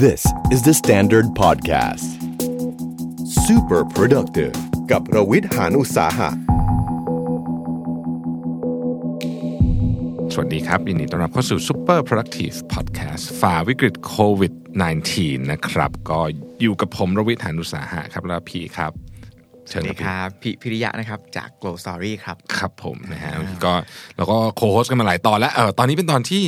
This is the Standard Podcast. Super productive กับรวิทย์หานอุตสาหะ สวัสดีครับ ยินดีต้อนรับเข้าสู่ Super Productive Podcast ฝ่าวิกฤตโควิด -19 นะครับ ก็อยู่กับผมรวิทยานุสาหะครับ แล้วพี่ครับ สวัสดีครับพิพิริยะนะครับจาก Glow Story ครับ ครับผมนะฮะก็เราก็โคโฮสกันมาหลายตอนแล้วเออตอนนี้เป็นตอนที่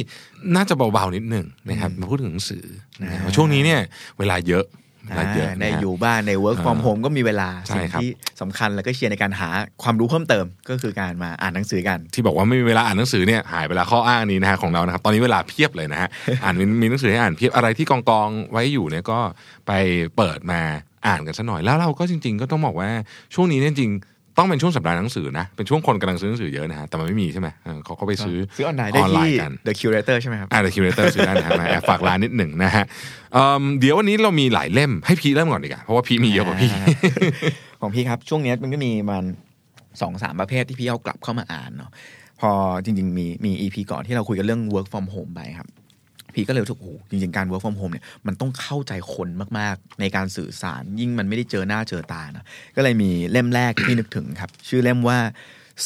น่าจะเบาๆนิดหนึ่งนะครับมาพูดถึงหนังสือนะฮะช่วงนี้เนี่ยเวลาเยอะ เวลาเยอะในนะฮะอยู่บ้านใน work from home ก็มีเวลาใช่สิ่งครับที่สำคัญแล้วก็เชียร์ในการหาความรู้เพิ่มเติมก็คือการมาอ่านหนังสือกัน ที่บอกว่าไม่มีเวลาอ่านหนังสือเนี่ยหายไปแล้วข้ออ้างนี้นะฮะของเรานะครับตอนนี้เวลาเพียบเลยนะฮะอ่านมีมีหนังสือให้อ่านเพียบอะไรที่กองกองๆไว้อยู่เนี่ยก็ไปเปิดมาอ่านกันสักหน่อยแล้วเราก็จริง ๆ ก็ต้องบอกว่าช่วงนี้เนี่ยจริงๆ ต้องเป็นช่วงสัปดาห์หนังสือนะ เป็นช่วงคนกำลังซื้อหนังสือเยอะนะฮะ แต่มันไม่มีใช่ไหมเออเขาก็ไปซื้อซื้อออนไลน์ได้ที่กัน The Curator ใช่ไหมครับอ่าเดอะคิวเรเตอร์ซื้อได้นะฮะมาแอบฝากร้านนิดหนึ่งนะฮะเอิ่มเดี๋ยววันนี้เรามีหลายเล่มให้พี่เริ่มก่อนดีกว่าเพราะว่าพี่มีเยอะกว่าพี่ ของพี่ครับ ช่วงนี้มันก็มีมันสองสามประเภทที่พี่เอากลับเข้ามาอ่านเนาะพอจริง ๆ มีมี EP ก่อนที่เราคุยกันเรื่อง work from home ไปครับ พี่ก็เลยรู้สึกโอ้โหจริงๆการ work from home เนี่ยมันต้องเข้าใจคนมากๆ ในการสื่อสารยิ่งมันไม่ได้เจอหน้าเจอตานะก็เลยมีเล่มแรกที่นึกถึงครับ ชื่อเล่มว่า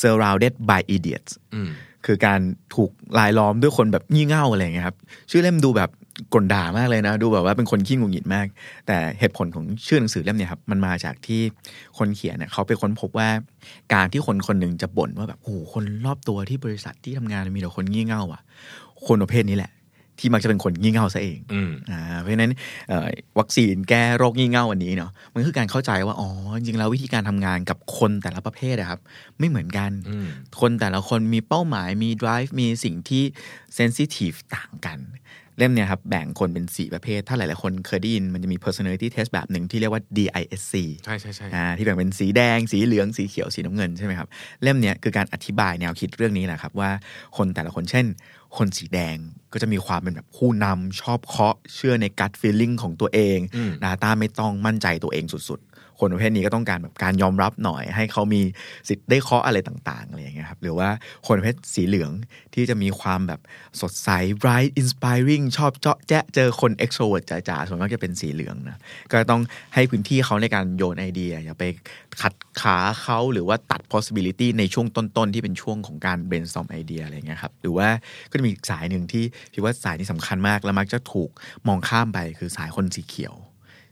surrounded by idiots อืมคือการถูกลายล้อมด้วยคนแบบงี่เง่าอะไรอย่างเงี้ยครับ ชื่อเล่มดูแบบกลด่ามากเลยนะ ดูแบบว่าเป็นคนขี้หงุดหงิดมาก แต่เหตุผลของชื่อหนังสือเล่มเนี่ยครับมันมาจากที่คนเขียนเนี่ยเขาไปค้นพบว่า การที่คนคนหนึ่งจะบ่นว่าแบบโอ้โหคนรอบตัวที่บริษัทที่ทำงานมีแต่คนงี่เง่าอะ คนประเภทนี้แหละ ที่มักจะเป็นคนงี่เง่าซะเองอืมอ่าเพราะฉะนั้นเอ่อวัคซีนแก้โรคงี่เง่าอันนี้เนาะมันคือการเข้าใจว่าอ๋อจริงๆแล้ววิธีการทำงานกับคนแต่ละประเภทอะครับ ไม่เหมือนกันอืมคนแต่ละคนมีเป้าหมายมี drive มีสิ่งที่ sensitive ต่างกัน เล่มเนี่ยครับแบ่งคนเป็น 4 ประเภท ถ้าหลายๆคนเคยได้ยินมันจะมี personality test แบบหนึ่งที่เรียกว่า DISC ใช่ใช่ใช่อ่าที่แบ่งเป็นสีแดง สีเหลืองสีเขียวสีน้ำเงินใช่ไหมครับเล่มเนี้ยคือการอธิบายแนวคิดเรื่องนี้แหละครับว่าคนแต่ละคนเช่น คนสีแดงก็จะมีความเป็นแบบผู้นำชอบเคาะเชื่อใน gut feeling ของตัวเองอืม Data ไม่ต้องมั่นใจตัวเองสุดๆ คนประเภทนี้ก็ต้องการแบบการยอมรับหน่อย ให้เขามีสิทธิ์ได้เคาะอะไรต่างๆอะไรอย่างเงี้ยครับหรือว่าคนประเภทสีเหลืองที่จะมีความแบบสดใส bright inspiring ชอบเจาะแจ๊ะเจอคน extrovert จ๋าๆส่วนมากจะเป็นสีเหลืองนะก็ต้องให้พื้นที่เขาในการโยนไอเดีย อย่าไปขัดขาเขาหรือว่าตัด possibility ในช่วงต้นๆ ที่เป็นช่วงของการ brainstorm ไอเดียอะไรเงี้ยครับหรือว่าก็จะมีสายหนึ่งที่พี่ว่าสายนี้สำคัญมาก แล้วมักจะถูกมองข้ามไปคือสายคนสีเขียว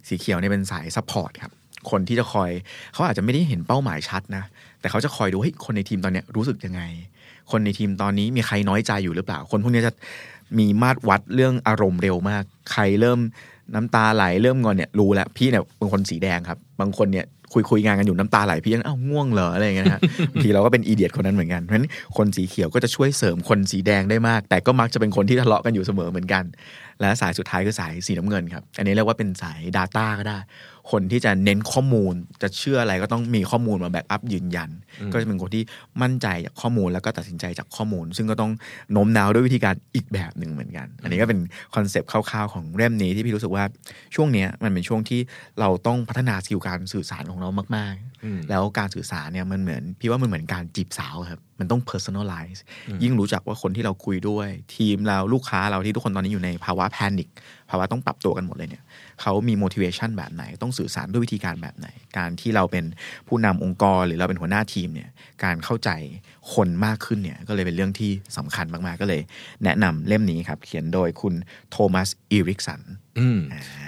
สีเขียวเนี่ยเป็นสาย support ครับ คนที่จะคอยเขาอาจจะไม่ได้เห็นเป้าหมายชัดนะ แต่เขาจะคอยดูเฮ้ยคนในทีมตอนเนี้ยรู้สึกยังไง คนในทีมตอนนี้มีใครน้อยใจอยู่หรือเปล่า คนพวกนี้จะมีมาตรวัดเรื่องอารมณ์เร็วมาก ใครเริ่มน้ำตาไหลเริ่มงอนเนี่ยรู้แล้วพี่เนี่ยเป็นคนสีแดงครับ บางคนเนี่ยคุยคุยงานกันอยู่น้ำตาไหลพี่ยังอ้าวง่วงเหรออะไรอย่างเงี้ยนะฮะบางทีเราก็เป็นอีเดียตคนนั้นเหมือนกันเพราะฉะนั้นคนสีเขียวก็จะช่วยเสริมคนสีแดงได้มาก แต่ก็มักจะเป็นคนที่ทะเลาะกันอยู่เสมอเหมือนกัน และสายสุดท้ายคือสายสีน้ำเงินครับ อันนี้เรียกว่าเป็นสาย Data ก็ได้ คนที่จะเน้นข้อมูล จะเชื่ออะไรก็ต้องมีข้อมูลมา back up ยืนยัน ก็จะเป็นคนที่มั่นใจจากข้อมูลแล้วก็ตัดสินใจจากข้อมูล ซึ่งก็ต้องโน้มน้าวด้วยวิธีการอีกแบบหนึ่งเหมือนกัน อันนี้ก็เป็น concept คร่าวๆของเล่มนี้ที่พี่รู้สึกว่าช่วงเนี้ยมันเป็นช่วงที่เราต้องพัฒนา skill การสื่อสารของเรามากอืมๆแล้วการสื่อสารเนี่ยมันเหมือนพี่ว่ามันเหมือนการจีบสาวครับมันต้อง personalize ยิ่งรู้จักว่าคนที่เราคุยด้วย ทีมเราลูกค้าเราที่ทุกคนตอนนี้อยู่ในภาวะ panic ภาวะต้องปรับตัวกันหมดเลยเนี่ย เขามี motivation แบบไหน ต้องสื่อสารด้วยวิธีการแบบไหน การที่เราเป็นผู้นำองค์กรหรือเราเป็นหัวหน้าทีมเนี่ยการเข้าใจคนมากขึ้นเนี่ยก็เลยเป็นเรื่องที่สำคัญมากๆก็เลย แนะนำเล่มนี้ครับ เขียนโดยคุณโทมัสอีริกสันอืม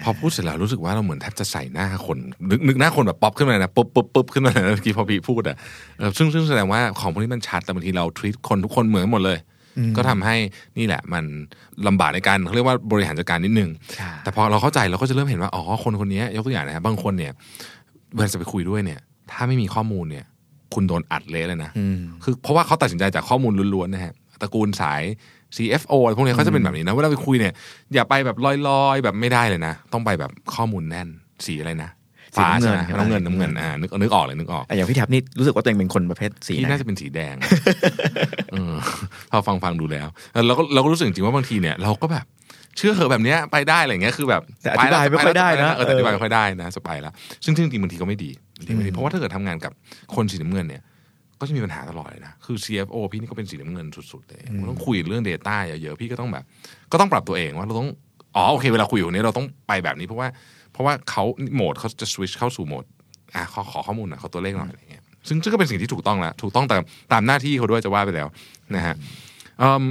พอพูดเสร็จแล้วรู้สึกว่าเราเหมือนแทบจะใส่หน้าคน นึกนึกหน้าคนแบบป๊อปขึ้นมาเลยนะปุ๊บปุ๊บปุ๊บขึ้นมาเลยนะเมื่อกี้พอพี่พูดอะเออซึ่งซึ่งแสดงว่าของพวกนี้มันชัดแต่บางทีเราท e ี t คนทุกคนเหมือนกันหมดเลย ก็ทำให้นี่แหละมันลำบากในการเขาเรียกว่าบริหารจัดการนิดนึงใช่แต่พอเราเข้าใจเราก็จะเริ่มเห็นว่าอ๋อคนคนนี้ยกตัวอย่างนะครับบางคนเนี่ยเวลาจะไปคุยด้วยเนี่ย ถ้าไม่มีข้อมูลเนี่ย คุณโดนอัดเละเลยนะอืมคือเพราะว่าเขาตัดสินใจจากข้อมูลล้วนๆนะฮะตระกูลสาย CFO อะไรพวกนี้เขาจะเป็นแบบนี้นะเวลาไปคุยเนี่ย อย่าไปแบบลอยๆ แบบไม่ได้เลยนะ ต้องไปแบบข้อมูลแน่นสีอะไรนะสี ฟ้าน้ำเงิใช่นไหมครับน้ำเงินน้ำเงินอ่านึกนึกออกเลยนึกออกอะอย่างพี่แท็บนี่รู้สึกว่าตัวเองเป็นคนประเภทสีที่ไหนน่าจะเป็นสีแดงเออพอฟังฟังดูแล้วเราก็เราก็รู้สึกจริงๆว่าบางทีเนี่ยเราก็แบบเชื่อเหอะแบบเนี้ยไปได้อะไรเงี้ยคือแบบแต่อธิบายไม่ค่อยได้นะเออแต่อธิบายไม่ค่อยได้นะสบายแล้วซึ่งซึ่งจริงๆบางทีก็ไม่ดีบางทีไม่ดีเพราะว่าถ้าเกิดทำงานกับคนสีน้ำเงินเนี่ยก็จะมีปัญหาตลอดเลยนะ คือ CFO พี่นี่ก็เป็นสีน้ำเงินสุดๆเลยมันต้องคุยเรื่อง Data เยอะๆ พี่ก็ต้องแบบ ก็ต้องปรับตัวเองว่าเราต้อง อ๋อโอเค เวลาคุยอยู่เนี้เราต้องไปแบบนี้เพราะว่าเพ ราะว่าเขาโหมดเขาจะสวิตชเข้าสู่โหมดอะขอขอข้อมูลหน่อยขอตัวเลขหน่อยอะไรเงี้ยซึ่งซึ่งก็เป็นสิ่งที่ถูกต้องแล้วถูกต้องตามตามหน้าที่เขาด้วยจะว่าไปแล้วนะฮะเอิ่ม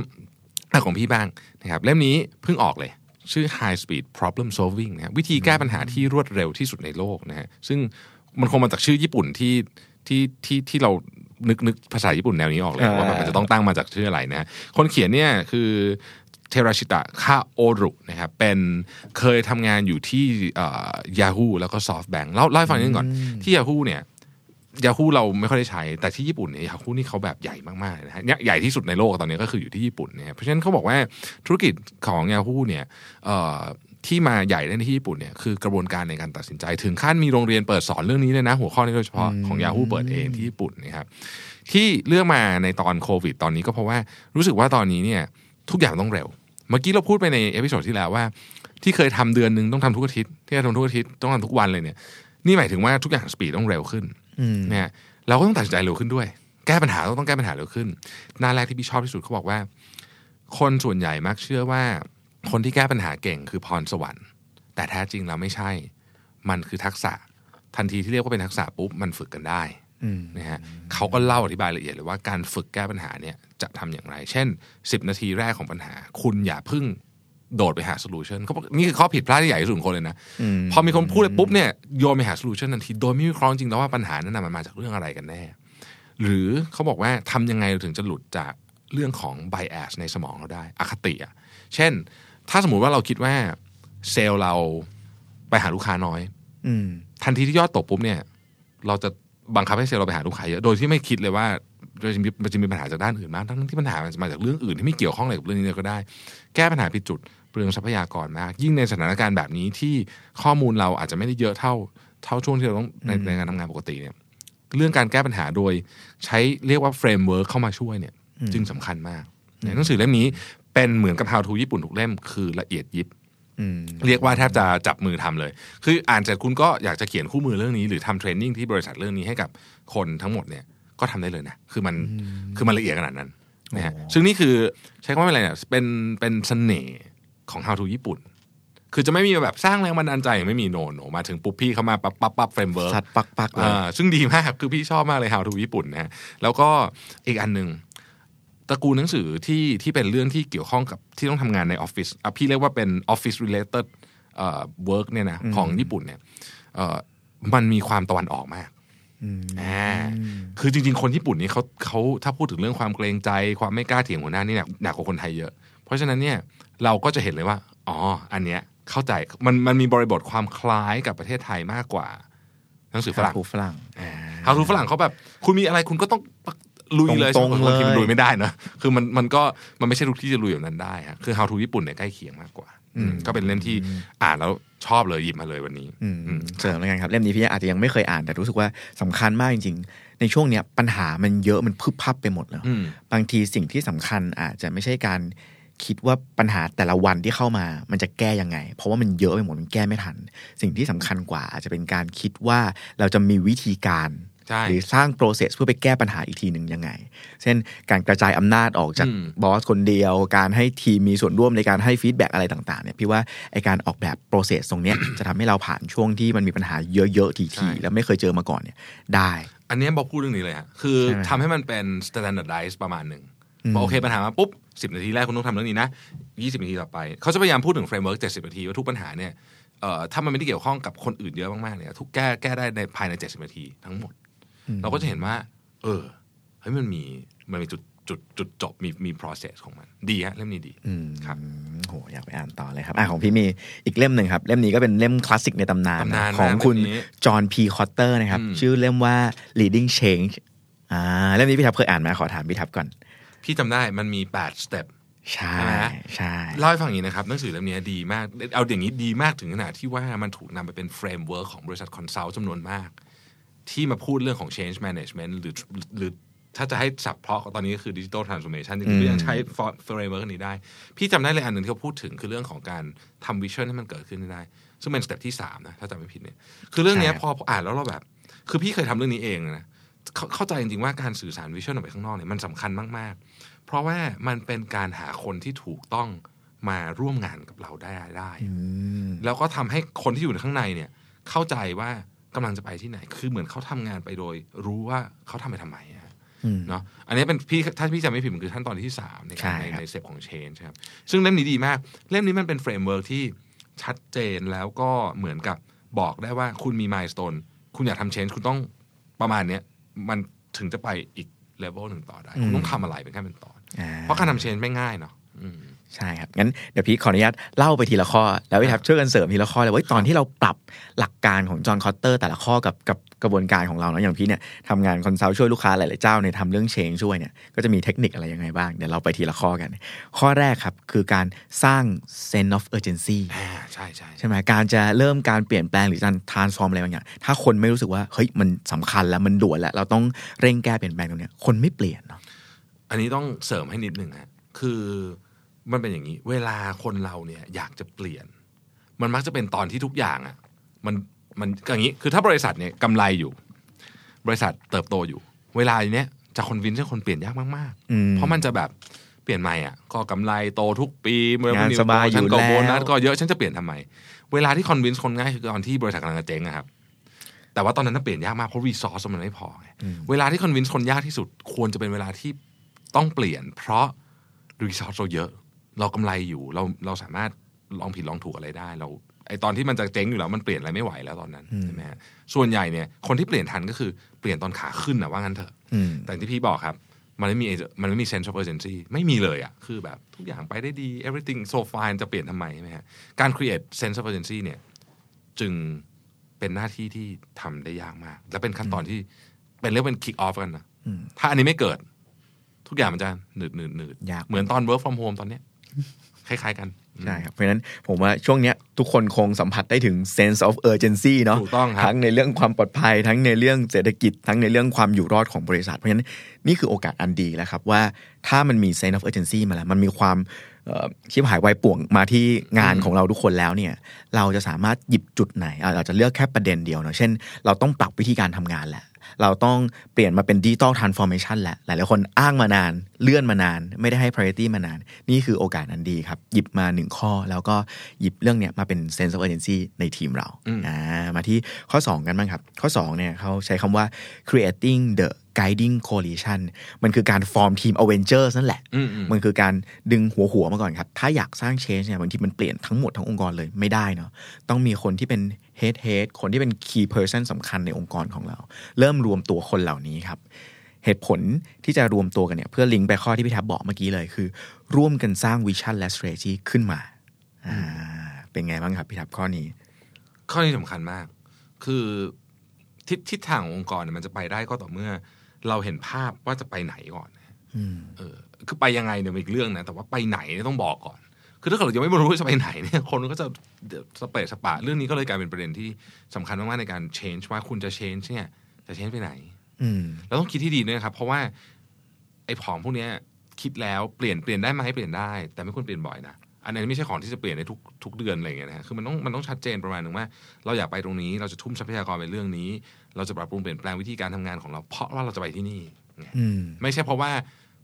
ของพี่บ้างนะครับเล่มนี้เพิ่งออกเลยชื่อ High Speed Problem Solving นะวิธีแก้ปัญหาที่รวดเร็วที่สุดในโลกนะฮะซึ่งมันคงมาจากชื่อญี่ปุ่นที่ที่ที่ที่เรานึกนึกภาษาญี่ปุ่นแนวนี้ออกเลยว่ามันจะต้องตั้งมาจากชื่ออะไรนะฮะคนเขียนเนี่ยคือ เทราชิตะคาโอรุนะครับเป็นเคยทำงานอยู่ที่ยาฮูแล้วก็ SoftBank เล่าเล่าให้ฟังนิดนึงก่อนที่ Yahoo เนี่ยยาฮูเราไม่ค่อยได้ใช้ แต่ที่ญี่ปุ่นเนี่ยยาฮูนี่เขาแบบใหญ่มากๆเลยนะฮะเนี่ยใหญ่ที่สุดในโลกตอนนี้ก็คืออยู่ที่ญี่ปุ่นเนี่ยเพราะฉะนั้นเขาบอกว่าธุรกิจของยาฮูเนี่ยเอ่อที่มาใหญ่ได้ที่ญี่ปุ่นเนี่ยคือกระบวนการในการตัดสินใจ ถึงขั้นมีโรงเรียนเปิดสอนเรื่องนี้เลยนะ หัวข้อนี้โดยเฉพาะของยาฮูเปิดเองที่ญี่ปุ่นนะครับที่เลือกมาในตอนโควิด ตอนนี้ก็เพราะว่ารู้สึกว่าตอนนี้เนี่ย ทุกอย่างต้องเร็ว เมื่อกี้เราพูดไปใน episode ที่แล้วว่า ที่เคยทำเดือนหนึ่งต้องทำทุกอาทิตย์ที่เคยทำทุกอาทิตย์ต้องทำทุกวันเลยเนี่ย นี่หมายถึงว่าทุกอย่าง speed ต้องเร็วขึ้นอืมเนี่ยเราก็ต้องตัดสินใจเร็วขึ้นด้วย แก้ปัญหาต้องต้องแก้ปัญหาเร็วขึ้นหน้าแรกที่พี่ชอบที่สุดเขาบอกว่า คนส่วนใหญ่มักเชื่อว่า คนที่แก้ปัญหาเก่งคือพรสวรรค์ แต่แท้จริงแล้วไม่ใช่ มันคือทักษะทันทีที่เรียกว่าเป็นทักษะปุ๊บมันฝึกกันได้อืมนะฮะเขาก็เล่าอธิบายละเอียดเลยว่าการฝึกแก้ปัญหาเนี่ย จะทำอย่างไร เช่น 10 นาทีแรกของปัญหา คุณอย่าเพึ่งโดดไปหา solution เขาบอกนี่คือข้อผิดพลาดที่ใหญ่ที่สุดของคนเลยนะอืมพอมีคนพูดเลยปุ๊บเนี่ยโยนไปหา solution ทันที โดยไม่วิเคราะห์จริงแล้วว่าปัญหานั้นนะมันมาจากเรื่องอะไรกันแน่ หรือเขาบอกว่าทำยังไงเราถึงจะหลุดจากเรื่องของ bias ในสมองเราได้ อคติอะเช่น ถ้าสมมติว่าเราคิดว่าเซลล์เราไปหาลูกค้าน้อย อืมทันทีที่ยอดตกปุ๊บเนี่ย เราจะบังคับให้เซลล์เราไปหาลูกค้าเยอะโดยที่ไม่คิดเลยว่า มันจะมีมันจะมีปัญหาจากด้านอื่นมาก ทั้งที่ปัญหามันจะมาจากเรื่องอื่นที่ไม่เกี่ยวข้องอะไรกับเรื่องนี้เลยก็ได้ แก้ปัญหาผิดจุดเปลืองทรัพยากรมาก ยิ่งในสถานการณ์แบบนี้ที่ข้อมูลเราอาจจะไม่ได้เยอะเท่าเท่าช่วงที่เราต้องในในการทำงานปกติเนี่ย เรื่องการแก้ปัญหาโดยใช้เรียกว่า framework เข้ามาช่วยเนี่ย จึงสำคัญมากในหนังสือเล่มนี้เป็นเหมือนกับ How to ญี่ปุ่นทุกเล่มคือละเอียดยิบอืมเรียกว่าแทบจะจับมือทำเลย คืออ่านเสร็จคุณก็อยากจะเขียนคู่มือเรื่องนี้ หรือทำ training ที่บริษัทเรื่องนี้ให้กับคนทั้งหมดเนี่ย ก็ทำได้เลยนะคือมันคือมันละเอียดขนาดนั้นนะฮะโอ้ซึ่งนี่คือใช้คำว่าอะไรเนี่ยเป็นเป็นเสน่ห์ของ How to ญี่ปุ่น คือจะไม่มีแบบสร้างแรงบันดาลใจไม่มี no no มาถึงปุ๊บพี่เขามาปั๊บปั๊บปั๊บ framework ซัดปั๊กปั๊กๆเลยอ่าซึ่งดีมากคือพี่ชอบมากเลย How to ญี่ปุ่นนะฮะแล้วก็อีกอันหนึ่งตระกูลหนังสือที่ที่เป็นเรื่องที่เกี่ยวข้องกับที่ต้องทำงานในออฟฟิศอะพี่เรียกว่าเป็น Office related เอ่อ work เนี่ยนะของญี่ปุ่นเนี่ยเอ่อมันมีความตะวันออกมาก อืมอ่าคือจริง ๆ คนญี่ปุ่นนี่เขาเขาถ้าพูดถึงเรื่องความเกรงใจ ความไม่กล้าเถียงหัวหน้านี่หนักหนักกว่าคนไทยเยอะ เพราะฉะนั้นเนี่ยเราก็จะเห็นเลยว่า อ๋อ อันเนี้ยเข้าใจมันมันมีบริบทความคล้ายกับประเทศไทยมากกว่าหนังสือฝรั่งผู้ฝรั่งฮาทูฝรั่งเขาแบบ คุณมีอะไรคุณก็ต้องลุยเลยตรงๆใช่ไหมบางทีมันเลยลุยไม่ได้นะคือมันมันก็มันไม่ใช่ทุกที่จะลุยแบบนั้นได้ฮะคือ How to ญี่ปุ่นเนี่ยใกล้เคียงมากกว่าอืม ก็เป็นเล่มที่อ่านแล้วชอบเลยหยิบมาเลยวันนี้อืมอืมเสริมแล้วกันครับเล่มนี้พี่อาจจะยังไม่เคยอ่านแต่รู้สึกว่าสำคัญมากจริง ๆ ในช่วงเนี้ยปัญหามันเยอะมันพึบพับไปหมดแล้วอืมบางทีสิ่งที่สำคัญอาจจะไม่ใช่การคิดว่าปัญหาแต่ละวันที่เข้ามา มันจะแก้ยังไง เพราะว่ามันเยอะไปหมดมันแก้ไม่ทัน สิ่งที่สำคัญกว่าอาจจะเป็นการคิดว่าเราจะมีวิธีการใช่ หรือสร้าง process เพื่อไปแก้ปัญหาอีกทีหนึ่งยังไง เช่นการกระจายอำนาจออกจากอืม boss คนเดียว การให้ทีมมีส่วนร่วมในการให้ feedback อะไรต่างๆเนี่ยพี่ว่าไอการออกแบบ process ตรงเนี้ยจะทำให้เราผ่านช่วงที่มันมีปัญหาเยอะๆใช่ทีๆแล้วไม่เคยเจอมาก่อนเนี่ยได้ อันเนี้ยบอกพูดเรื่องนี้เลยฮะคือใช่ไหมทำให้มันเป็น standardize ประมาณหนึ่งอืมบอกโอเคปัญหามาปุ๊บสิบนาทีแรกคุณต้องทำเรื่องนี้นะยี่สิบนาทีต่อไปเขาจะพยายามพูดถึง framework เจ็ดสิบนาทีว่าทุกปัญหาเนี่ยเอ่อถ้ามันไม่ได้เกี่ยวข้องกับคนอื่นเยอะมากๆเนี่ยทุกแก้แก้ได้ในภายในเจ็ดสิบนาทีทั้งหมด เราก็จะเห็นว่า เออเฮ้ยมันมีมันมีจุดจุดจุดจบมีมี process ของมัน ดีฮะเล่มนี้ดีอืมครับโหอยากไปอ่านต่อเลยครับอะของพี่มีอีกเล่มหนึ่งครับ เล่มนี้ก็เป็นเล่มคลาสสิกในตำนานตำนานของมากคุณเล่มนี้จอห์นพีคอตเตอร์นะครับอืมชื่อเล่มว่า leading change อ่าเล่มนี้พี่ทับเคยอ่านไหมขอถามพี่ทับก่อน พี่จำได้มันมีแปด step ใช่ใช่ไหมใช่เล่าให้ฟังอย่างนี้นะครับหนังสือเล่มนี้ดีมาก เอาอย่างนี้ดีมากถึงขนาดที่ว่ามันถูกนำไปเป็น framework ของบริษัท consult จำนวนมาก ที่มาพูดเรื่องของ change management หรือหรือถ้าจะให้สับเพาะตอนนี้ก็คือ digital transformation จริงๆก็ยังใช้ framework นี้ได้ พี่จำได้เลยอันหนึ่งที่เขาพูดถึงคือเรื่องของการทำ vision ให้มันเกิดขึ้นได้ ซึ่งเป็น step ที่สามนะถ้าจำไม่ผิดเนี่ย คือเรื่องเนี้ยพอพออ่านแล้วเราแบบ คือพี่เคยทำเรื่องนี้เองนะเข้าเข้าใจจริงๆว่าการสื่อสาร vision ออกไปข้างนอกเนี่ยมันสำคัญมากๆ เพราะว่ามันเป็นการหาคนที่ถูกต้องมาร่วมงานกับเราได้ได้อืมแล้วก็ทำให้คนที่อยู่ในข้างในเนี่ยเข้าใจว่า กำลังจะไปที่ไหน คือเหมือนเขาทำงานไปโดย รู้ว่าเขาทำไปทำไมอะอืมเนาะอันนี้เป็นพี่ถ้าพี่จำไม่ผิดมันคือขั้นตอนที่สามในใช่การในครับใน step ของ change ครับซึ่งเล่มนี้ดีมาก เล่มนี้มันเป็น framework ที่ชัดเจนแล้วก็เหมือนกับบอกได้ว่าคุณมี milestone คุณอยากทำ change คุณต้องประมาณเนี้ยมันถึงจะไปอีกเลเวลหนึ่งต่อได้ คุณต้องทำอะไรเป็นขั้นเป็นตอนอ่าเพราะการทำ change ไม่ง่ายเนาะอืม ใช่ครับ งั้นเดี๋ยวพี่ขออนุญาตเล่าไปทีละข้อ แล้วพี่ทับช่วยกันเสริมทีละข้อเลยว่าตอนที่เราปรับหลักการของจอห์นคอตเตอร์แต่ละข้อกับกับกระบวนการของเราเนาะอย่างพี่เนี่ยทำงาน consult ช่วยลูกค้าหลาย ๆ เจ้าเนี่ยทำเรื่อง change ช่วยเนี่ยก็จะมีเทคนิคอะไรยังไงบ้าง เดี๋ยวเราไปทีละข้อกัน ข้อแรกครับคือการสร้าง sense of urgency อ่าใช่ใช่ใช่ไหมการจะเริ่มการเปลี่ยนแปลงหรือการ transform อะไรบางอย่างถ้าคนไม่รู้สึกว่าเฮ้ยมันสำคัญแล้วมันด่วนแล้วเราต้องเร่งแก้เปลี่ยนแปลงตรงเนี้ยคนไม่เปลี่ยนเนาะอันนี้ต้องเสริมให้นิดหนึ่งฮะคือ มันเป็นอย่างนี้ เวลาคนเราเนี่ยอยากจะเปลี่ยน มันมักจะเป็นตอนที่ทุกอย่างอะมันมันก็อย่างนี้คือถ้าบริษัทเนี่ยกำไรอยู่ บริษัทเติบโตอยู่ เวลาเนี้ยจะคอนวินให้คนเปลี่ยนยากมากอืมๆเพราะมันจะแบบเปลี่ยนใหม่อะก็กำไรโตทุกปีเมื่องานสบายอยู่ฉันก็โบนัสแล้วก็เยอะฉันจะเปลี่ยนทำไม เวลาที่คอนวินคนง่ายคือตอนที่บริษัทกำลังจะเจ๊งอะครับแต่ว่าตอนนั้นน่ะเปลี่ยนยากมากเพราะรีซอสมันไม่พอไงเวลาที่คอนวินส์คนยากที่สุด ควรจะเป็นเวลาที่ต้องเปลี่ยน เพราะรีซอสเราเยอะ เรากำไรอยู่เราเราสามารถลองผิดลองถูกอะไรได้ เราไอตอนที่มันจะเจ๊งอยู่แล้วมันเปลี่ยนอะไรไม่ไหวแล้วตอนนั้นใช่ไหมฮะส่วนใหญ่เนี่ยคนที่เปลี่ยนทันก็คือเปลี่ยนตอนขาขึ้นนะว่างั้นเถอะอืมแต่ที่พี่บอกครับ มันไม่มีมันไม่มี sense of urgency ไม่มีเลยอะคือแบบทุกอย่างไปได้ดี everything so fine จะเปลี่ยนทำไมใช่ไหมฮะการ create sense of urgency เนี่ยจึงเป็นหน้าที่ที่ทำได้ยากมาก และเป็นขั้นตอนที่เป็นเรียกเป็น kick off กันนะอืมถ้าอันนี้ไม่เกิด ทุกอย่างมันจะหนืดหนืดหนืดยากเหมือนตอน work from home ตอนเนี้ย คล้ายๆกันใช่ครับ เพราะฉะนั้นผมว่าช่วงเนี้ยทุกคนคงสัมผัสได้ถึง sense of urgency เนาะถูกต้องครับทั้งในเรื่องความปลอดภัย ทั้งในเรื่องเศรษฐกิจ ทั้งในเรื่องความอยู่รอดของบริษัท เพราะฉะนั้นนี่คือโอกาสอันดีแล้วครับว่าถ้ามันมี sense of urgency มาแล้ว มันมีความเอ่อชิบหายวายป่วงมาที่งานของเราทุกคนแล้วเนี่ย เราจะสามารถหยิบจุดไหนอะเราจะเลือกแค่ประเด็นเดียวเนาะเช่น เราต้องปรับวิธีการทำงานแหละเราต้องเปลี่ยนมาเป็น digital transformation แหละ หลายๆคนอ้างมานาน เลื่อนมานาน ไม่ได้ให้ priority มานาน นี่คือโอกาสอันดีครับ หยิบมาหนึ่งข้อ แล้วก็หยิบเรื่องเนี้ยมาเป็น sense of urgency ในทีมเราอืมอ่ามาที่ข้อ 2 กันบ้างครับ ข้อ2เนี่ยเขาใช้คำว่า creating the guiding coalition มันคือการฟอร์มทีม Avengers นั่นแหละอืมอืมมันคือการดึงหัวหัวมาก่อนครับ ถ้าอยากสร้าง change เนี่ยบางทีมันเปลี่ยนทั้งหมดทั้งองค์กรเลยไม่ได้เนาะต้องมีคนที่เป็น head head คนที่เป็น key person สำคัญในองค์กรของเรา เริ่มรวมตัวคนเหล่านี้ครับ เหตุผลที่จะรวมตัวกันเนี่ยเพื่อลิงก์ไปข้อที่พี่ทับบอกเมื่อกี้เลยคือ ร่วมกันสร้างวิชั่นและ strategy ขึ้นมาอ่าเป็นไงบ้างครับพี่ทับข้อนี้ ข้อนี้สำคัญมาก คือทิศทิศทางขององค์กรเนี่ยมันจะไปได้ก็ต่อเมื่อ เราเห็นภาพว่าจะไปไหนก่อนนะอืมเออ คือไปยังไงเนี่ยเป็นอีกเรื่องนะแต่ว่าไปไหนเนี่ยต้องบอกก่อน คือถ้าเกิดเรายังไม่รู้ว่าจะไปไหนเนี่ยคนก็จะสเปซสปะ เรื่องนี้ก็เลยกลายเป็นประเด็นที่สำคัญมากๆในการ change ว่าคุณจะ change เนี่ยจะ change ไปไหนอืม เราต้องคิดที่ดีด้วยนะครับ เพราะว่า ไอ้ของพวกเนี้ยคิดแล้วเปลี่ยนเปลี่ยนได้ไหมเปลี่ยนได้ แต่ไม่ควรเปลี่ยนบ่อยนะอันนี้ไม่ใช่ของที่จะเปลี่ยนในทุกทุกเดือนอะไรอย่างเงี้ยนะฮะคือมันต้องมันต้องชัดเจนประมาณหนึ่งว่า เราอยากไปตรงนี้เราจะทุ่มทรัพยากรไปเรื่องนี้ เราจะปรับปรุงเปลี่ยนแปลงวิธีการทำงานของเรา เพราะว่าเราจะไปที่นี่ไงอืมไม่ใช่เพราะว่า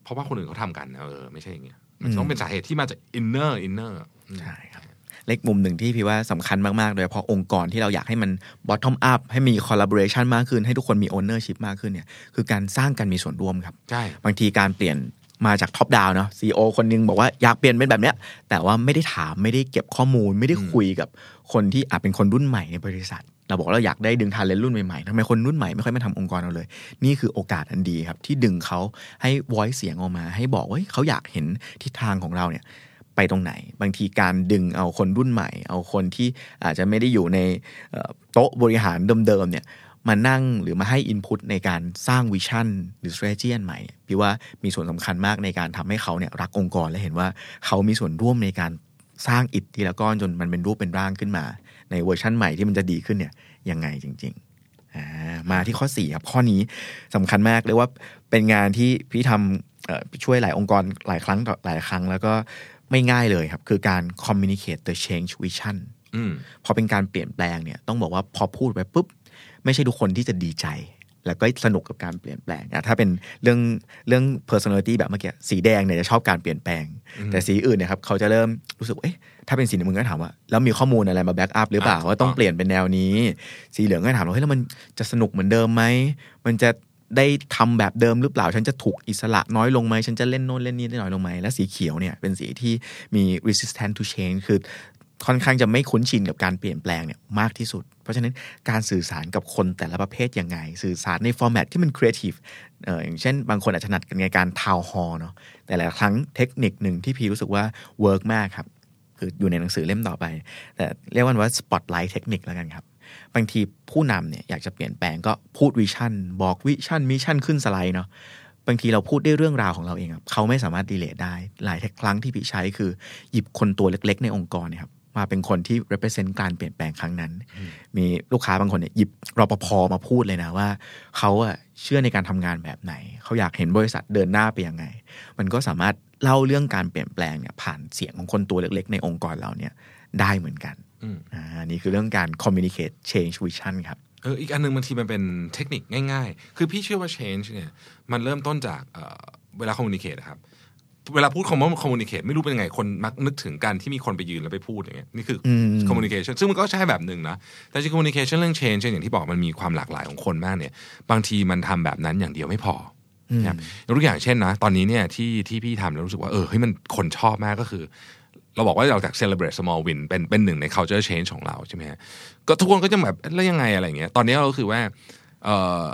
เพราะว่าคนอื่นเขาทำกันเออไม่ใช่อย่างเงี้ยมันจะต้องเป็นสาเหตุที่มาจาก inner inner อืมใช่ครับ เล็กมุมหนึ่งที่พี่ว่าสำคัญมากๆโดยเฉพาะองค์กรที่เราอยากให้มัน bottom up ให้มี collaboration มากขึ้น ให้ทุกคนมี ownership มากขึ้นเนี่ยคือการสร้างกันมีส่วนร่วมครับใช่บางทีการเปลี่ยนมาจากท็อปดาวเนาะซีอคนนึงบอกว่าอยากเปลี่ยนเป็นแบบเนี้ย แต่ว่าไม่ได้ถามไม่ได้เก็บข้อมูล ไม่ได้คุยกับคนที่อาจเป็นคนรุ่นใหม่ในบริษัท เราบอกว่าเราอยากได้ดึงทาเลนรุ่นใหม่ๆทำไมคนรุ่นใหม่ไม่ค่อยมาทำองค์กรเราเลย นี่คือโอกาสอันดีครับ ที่ดึงเขาให้ voice เสียงออกมา ให้บอกว่าเฮ้ยเขาอยากเห็นทิศทางของเราเนี่ย ไปตรงไหน บางทีการดึงเอาคนรุ่นใหม่ เอาคนที่อาจจะไม่ได้อยู่ในโต๊ะบริหารเดิมๆเนี่ยมานั่งหรือมาให้อินพุตในการสร้างวิชั่นหรือ strategy อันใหม่พี่ว่ามีส่วนสำคัญมากในการทำให้เขาเนี่ยรักองค์กรและเห็นว่าเขามีส่วนร่วมในการสร้างอิฐทีละก้อนจนมันเป็นรูปเป็นร่างขึ้นมา ในเวอร์ชั่นใหม่ที่มันจะดีขึ้นเนี่ยยังไงจริงๆมาที่ข้อ4ครับข้อนี้สำคัญมากเลยว่าเป็นงานที่พี่ทำช่วยหลายองค์กรหลายครั้งหลายครั้ง แล้วก็ ไม่ง่ายเลยครับ คือการ communicate the change vision อืมพอเป็นการเปลี่ยนแปลงเนี่ยต้องบอกว่าพอพูดไปปุ๊บ ไม่ใช่ทุกคนที่จะดีใจ แล้วก็สนุกกับการเปลี่ยนแปลงอะถ้าเป็นเรื่องเรื่อง personality แบบเมื่อกี้สีแดงเนี่ยจะชอบการเปลี่ยนแปลง แต่สีอื่นเนี่ยครับเขาจะเริ่มรู้สึกว่าเอ๊ะถ้าเป็นสีน้ำเงินก็ถามว่า แล้วมีข้อมูลอะไรมา back up หรือเปล่าอ่าว่าต้องเปลี่ยนเป็นแนวนี้ สีเหลืองก็ถามว่าเฮ้ยแล้วมันจะสนุกเหมือนเดิมไหมมันจะ ได้ทำแบบเดิมหรือเปล่า ฉันจะถูกอิสระน้อยลงไหมฉันจะเล่นโน้นเล่นนี่ได้น้อยลงไหมและสีเขียวเนี่ยเป็นสีที่มี resistant to change คือค่อนข้างจะไม่คุ้นชินกับการเปลี่ยนแปลงเนี่ยมากที่สุด เพราะฉะนั้นการสื่อสารกับคนแต่ละประเภทยังไง สื่อสารใน format ที่มันครีเอทีฟเอ่ออย่างเช่น บางคนอาจจะถนัดกันในการทาวฮอเนาะแต่หลายครั้งเทคนิคหนึ่งที่พี่รู้สึกว่า work มากครับ คืออยู่ในหนังสือเล่มต่อไป แต่เรียกว่าว่า spotlight technique แล้วกันครับ บางทีผู้นำเนี่ยอยากจะเปลี่ยนแปลงก็พูด vision บอก vision mission ขึ้นสไลด์เนาะบางทีเราพูดได้เรื่องราวของเราเองครับเขาไม่สามารถ relate ได้หลายครั้งที่พี่ใช้คือหยิบคนตัวเล็ก ๆ ในองค์กรเนี่ยครับมาเป็นคนที่ represent การเปลี่ยนแปลงครั้งนั้น มีลูกค้าบางคนเนี่ยหยิบรปภมาพูดเลยนะว่าเขาอะเชื่อในการทำงานแบบไหน เขาอยากเห็นบริษัทเดินหน้าไปยังไง มันก็สามารถเล่าเรื่องการเปลี่ยนแปลงเนี่ยผ่านเสียงของคนตัวเล็ก ๆ ในองค์กรเราเนี่ยได้เหมือนกัน อืมอ่านี่คือเรื่องการ communicate change vision ครับเอออีกอันหนึงบางทีมันเป็นเทคนิคง่าย ๆ คือพี่เชื่อว่า change เนี่ยมันเริ่มต้นจากเอ่อเวลา communicate นะครับเวลาพูดคำว่า communicate ไม่รู้เป็นยังไงคนมักนึกถึงการที่มีคนไปยืนแล้วไปพูดอย่างเงี้ยนี่คืออม communication ซึ่งมันก็ใช่แบบหนึ่งนะแต่จริง communication เรื่อง change อย่างที่บอกมันมีความหลากหลายของคนมากเนี่ย บางทีมันทำแบบนั้นอย่างเดียวไม่พออนะครับยกตัวอย่างเช่นนะ ตอนนี้เนี่ยที่ที่พี่ทำแล้วรู้สึกว่าเออเฮ้ยมันคนชอบมากก็คือ เราบอกว่าเราจาก celebrate small win เป็นเป็นหนึ่งใน culture change ของเราใช่ไหมฮะก็ทุกคนก็จะแบบแล้วยังไงอะไรเงี้ยตอนนี้เราก็คือว่าเออ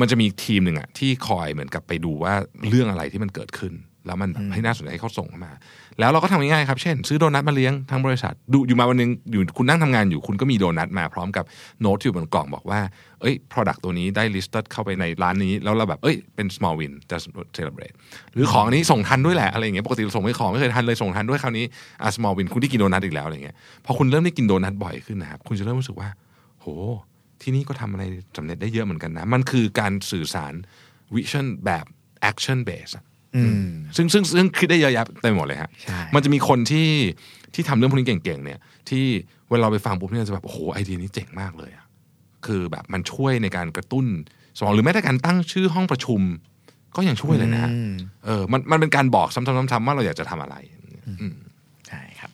มันจะมีทีมหนึ่งอะที่คอยเหมือนกับไปดูว่าเรื่องอะไรที่มันเกิดขึ้น แล้วมันแบบให้น่าสนใจให้เขาส่งเข้ามา แล้วเราก็ทำง่ายๆครับ เช่น ซื้อโดนัทมาเลี้ยงทั้งบริษัทดูอยู่มาวันหนึงอยู่คุณนั่งทำงานอยู่คุณก็มีโดนัทมาพร้อมกับโน้ตที่อยู่บนกล่องบอกว่า เอ้ย product ตัวนี้ได้ listed เข้าไปในร้านนี้ แล้วเราแบบ เอ้ย เป็น small win จะ celebrate หรือของอันนี้ส่งทันด้วยแหละอะไรอย่างเงี้ยปกติเราส่งไม่ของไม่เคยทันเลยส่งทันด้วยคราวนี้อะ small win คุณได้กินโดนัทอีกแล้วอะไรเงี้ยพอคุณเริ่มได้กินโดนัทบ่อยขึ้นนะครับคุณจะเริ่มรู้สึกว่า โห ที่นี่ก็ทำอะไรสำเร็จได้เยอะเหมือนกันนะมันคือการสื่อสาร vision แบบ action base อะอืม ซึ่งซึ่งซึ่งคิดได้เยอะแยะเต็มไปหมดเลยฮะใช่มันจะมีคนที่ที่ทำเรื่องพวกนี้เก่งๆเนี่ย ที่เวลาเราไปฟังปุ๊บเนี่ยจะแบบโอ้โหไอเดียนี้เจ๋งมากเลยอะคือแบบมันช่วยในการกระตุ้นสมองหรือแม้แต่การตั้งชื่อห้องประชุม ก็ยังช่วยเลยนะฮะอืมเออมันมันเป็นการบอกซ้ำๆๆๆว่าเราอยากจะทำอะไร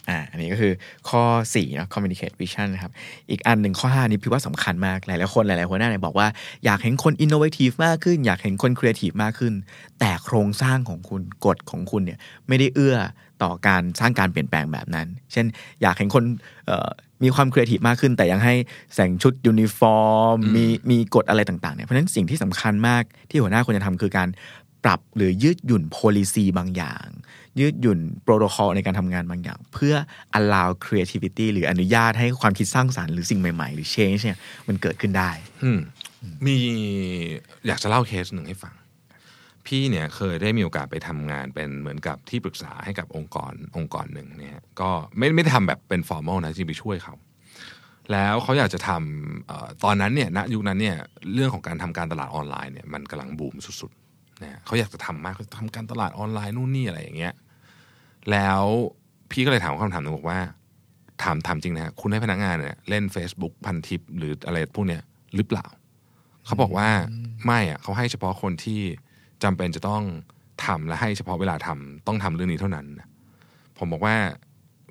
อืมใช่ครับอ่าอันนี้ก็คือข้อ4เนอะ communicate vision นะครับ อีกอันหนึ่งข้อ 5 นี้พี่ว่าสำคัญมาก หลายๆคนหลายๆหัวหน้าเนี่ยบอกว่าอยากเห็นคน innovative มากขึ้น อยากเห็นคน creative มากขึ้น แต่โครงสร้างของคุณกฎของคุณเนี่ยไม่ได้เอื้อต่อการสร้างการเปลี่ยนแปลงแบบนั้น เช่น อยากเห็นคนเอ่อมีความครีเอทีฟมากขึ้น แต่ยังให้แต่งชุดยูนิฟอร์ม มีมีกฎอะไรต่างๆเนี่ยเพราะฉะนั้นสิ่งที่สำคัญมากที่หัวหน้าควรจะทำคือการ ปรับหรือยืดหยุ่น policy บางอย่าง ยืดหยุ่นโปรโตคอลในการทำงานบางอย่าง เพื่อ allow creativity หรืออนุญาตให้ความคิดสร้างสรรค์หรือสิ่งใหม่ๆ หรือ change เนี่ยมันเกิดขึ้นได้มีอยากจะเล่าเคสหนึ่งให้ฟัง พี่เนี่ยเคยได้มีโอกาสไปทำงานเป็นเหมือนกับที่ปรึกษาให้กับองค์กรองค์กรหนึ่งเนี่ย ก็ไม่ไม่ได้ทำแบบเป็น formal นะจริงไปช่วยเขาแล้วเขาอยากจะทำออตอนนั้นเนี่ยณยุคนั้นเนี่ยเรื่องของการทำการตลาดออนไลน์เนี่ยมันกำลังบูมสุดๆ นะเขาอยากจะทำมากเขาทำการตลาดออนไลน์นู่นนี่อะไรอย่างเงี้ย แล้วพี่ก็เลยถามคำถามนึงบอกว่า ถามถามจริงนะคุณให้พนักงานเนี่ยเล่น Facebook พันทิปหรืออะไรพวกเนี้ยหรือเปล่า เขาบอกว่าไม่อะเขาให้เฉพาะคนที่จำเป็นจะต้องทำและให้เฉพาะเวลาทำต้องทำเรื่องนี้เท่านั้น ผมบอกว่า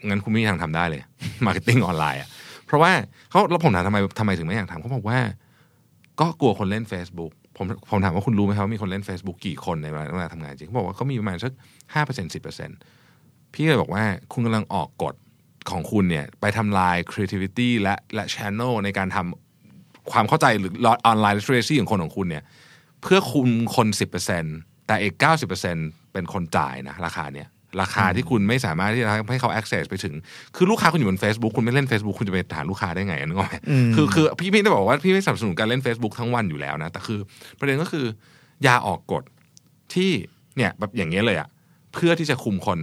งั้นคุณไม่มีทางทำได้เลย marketing online อะเพราะว่าเขาแล้วผมถามทำไมทำไมถึงไม่อยากทำเขาบอกว่า ก็กลัวคนเล่น Facebook ผมผมถามว่าคุณรู้ไหมครับว่ามีคนเล่น Facebook กี่คนในเวลาทำงานจริงเขาบอกว่าเขามีประมาณสักห้าเปอร์เซ็นต์สิบเปอร์เซ็นต์พี่เลยบอกว่าคุณกำลังออกกฎของคุณเนี่ยไปทำลาย creativity และและ channel ในการทำความเข้าใจหรือออนไลน์ literacy ของคนของคุณเนี่ยเพื่อคุมคน 10%แต่อีก 90%เป็นคนจ่ายนะราคาเนี่ย ราคาที่คุณไม่สามารถที่จะให้เขา access ไปถึง คือลูกค้าคุณอยู่บน Facebook คุณไม่เล่น Facebook คุณจะไปหาลูกค้าได้ไงนึกออกไหมคือคือพี่พี่ได้บอกว่าพี่ไม่สนับสนุนการเล่น Facebook ทั้งวันอยู่แล้วนะ แต่คือประเด็นก็คืออย่าออกกฎที่เนี่ยแบบอย่างเงี้ยเลยอะเพื่อที่จะคุมคน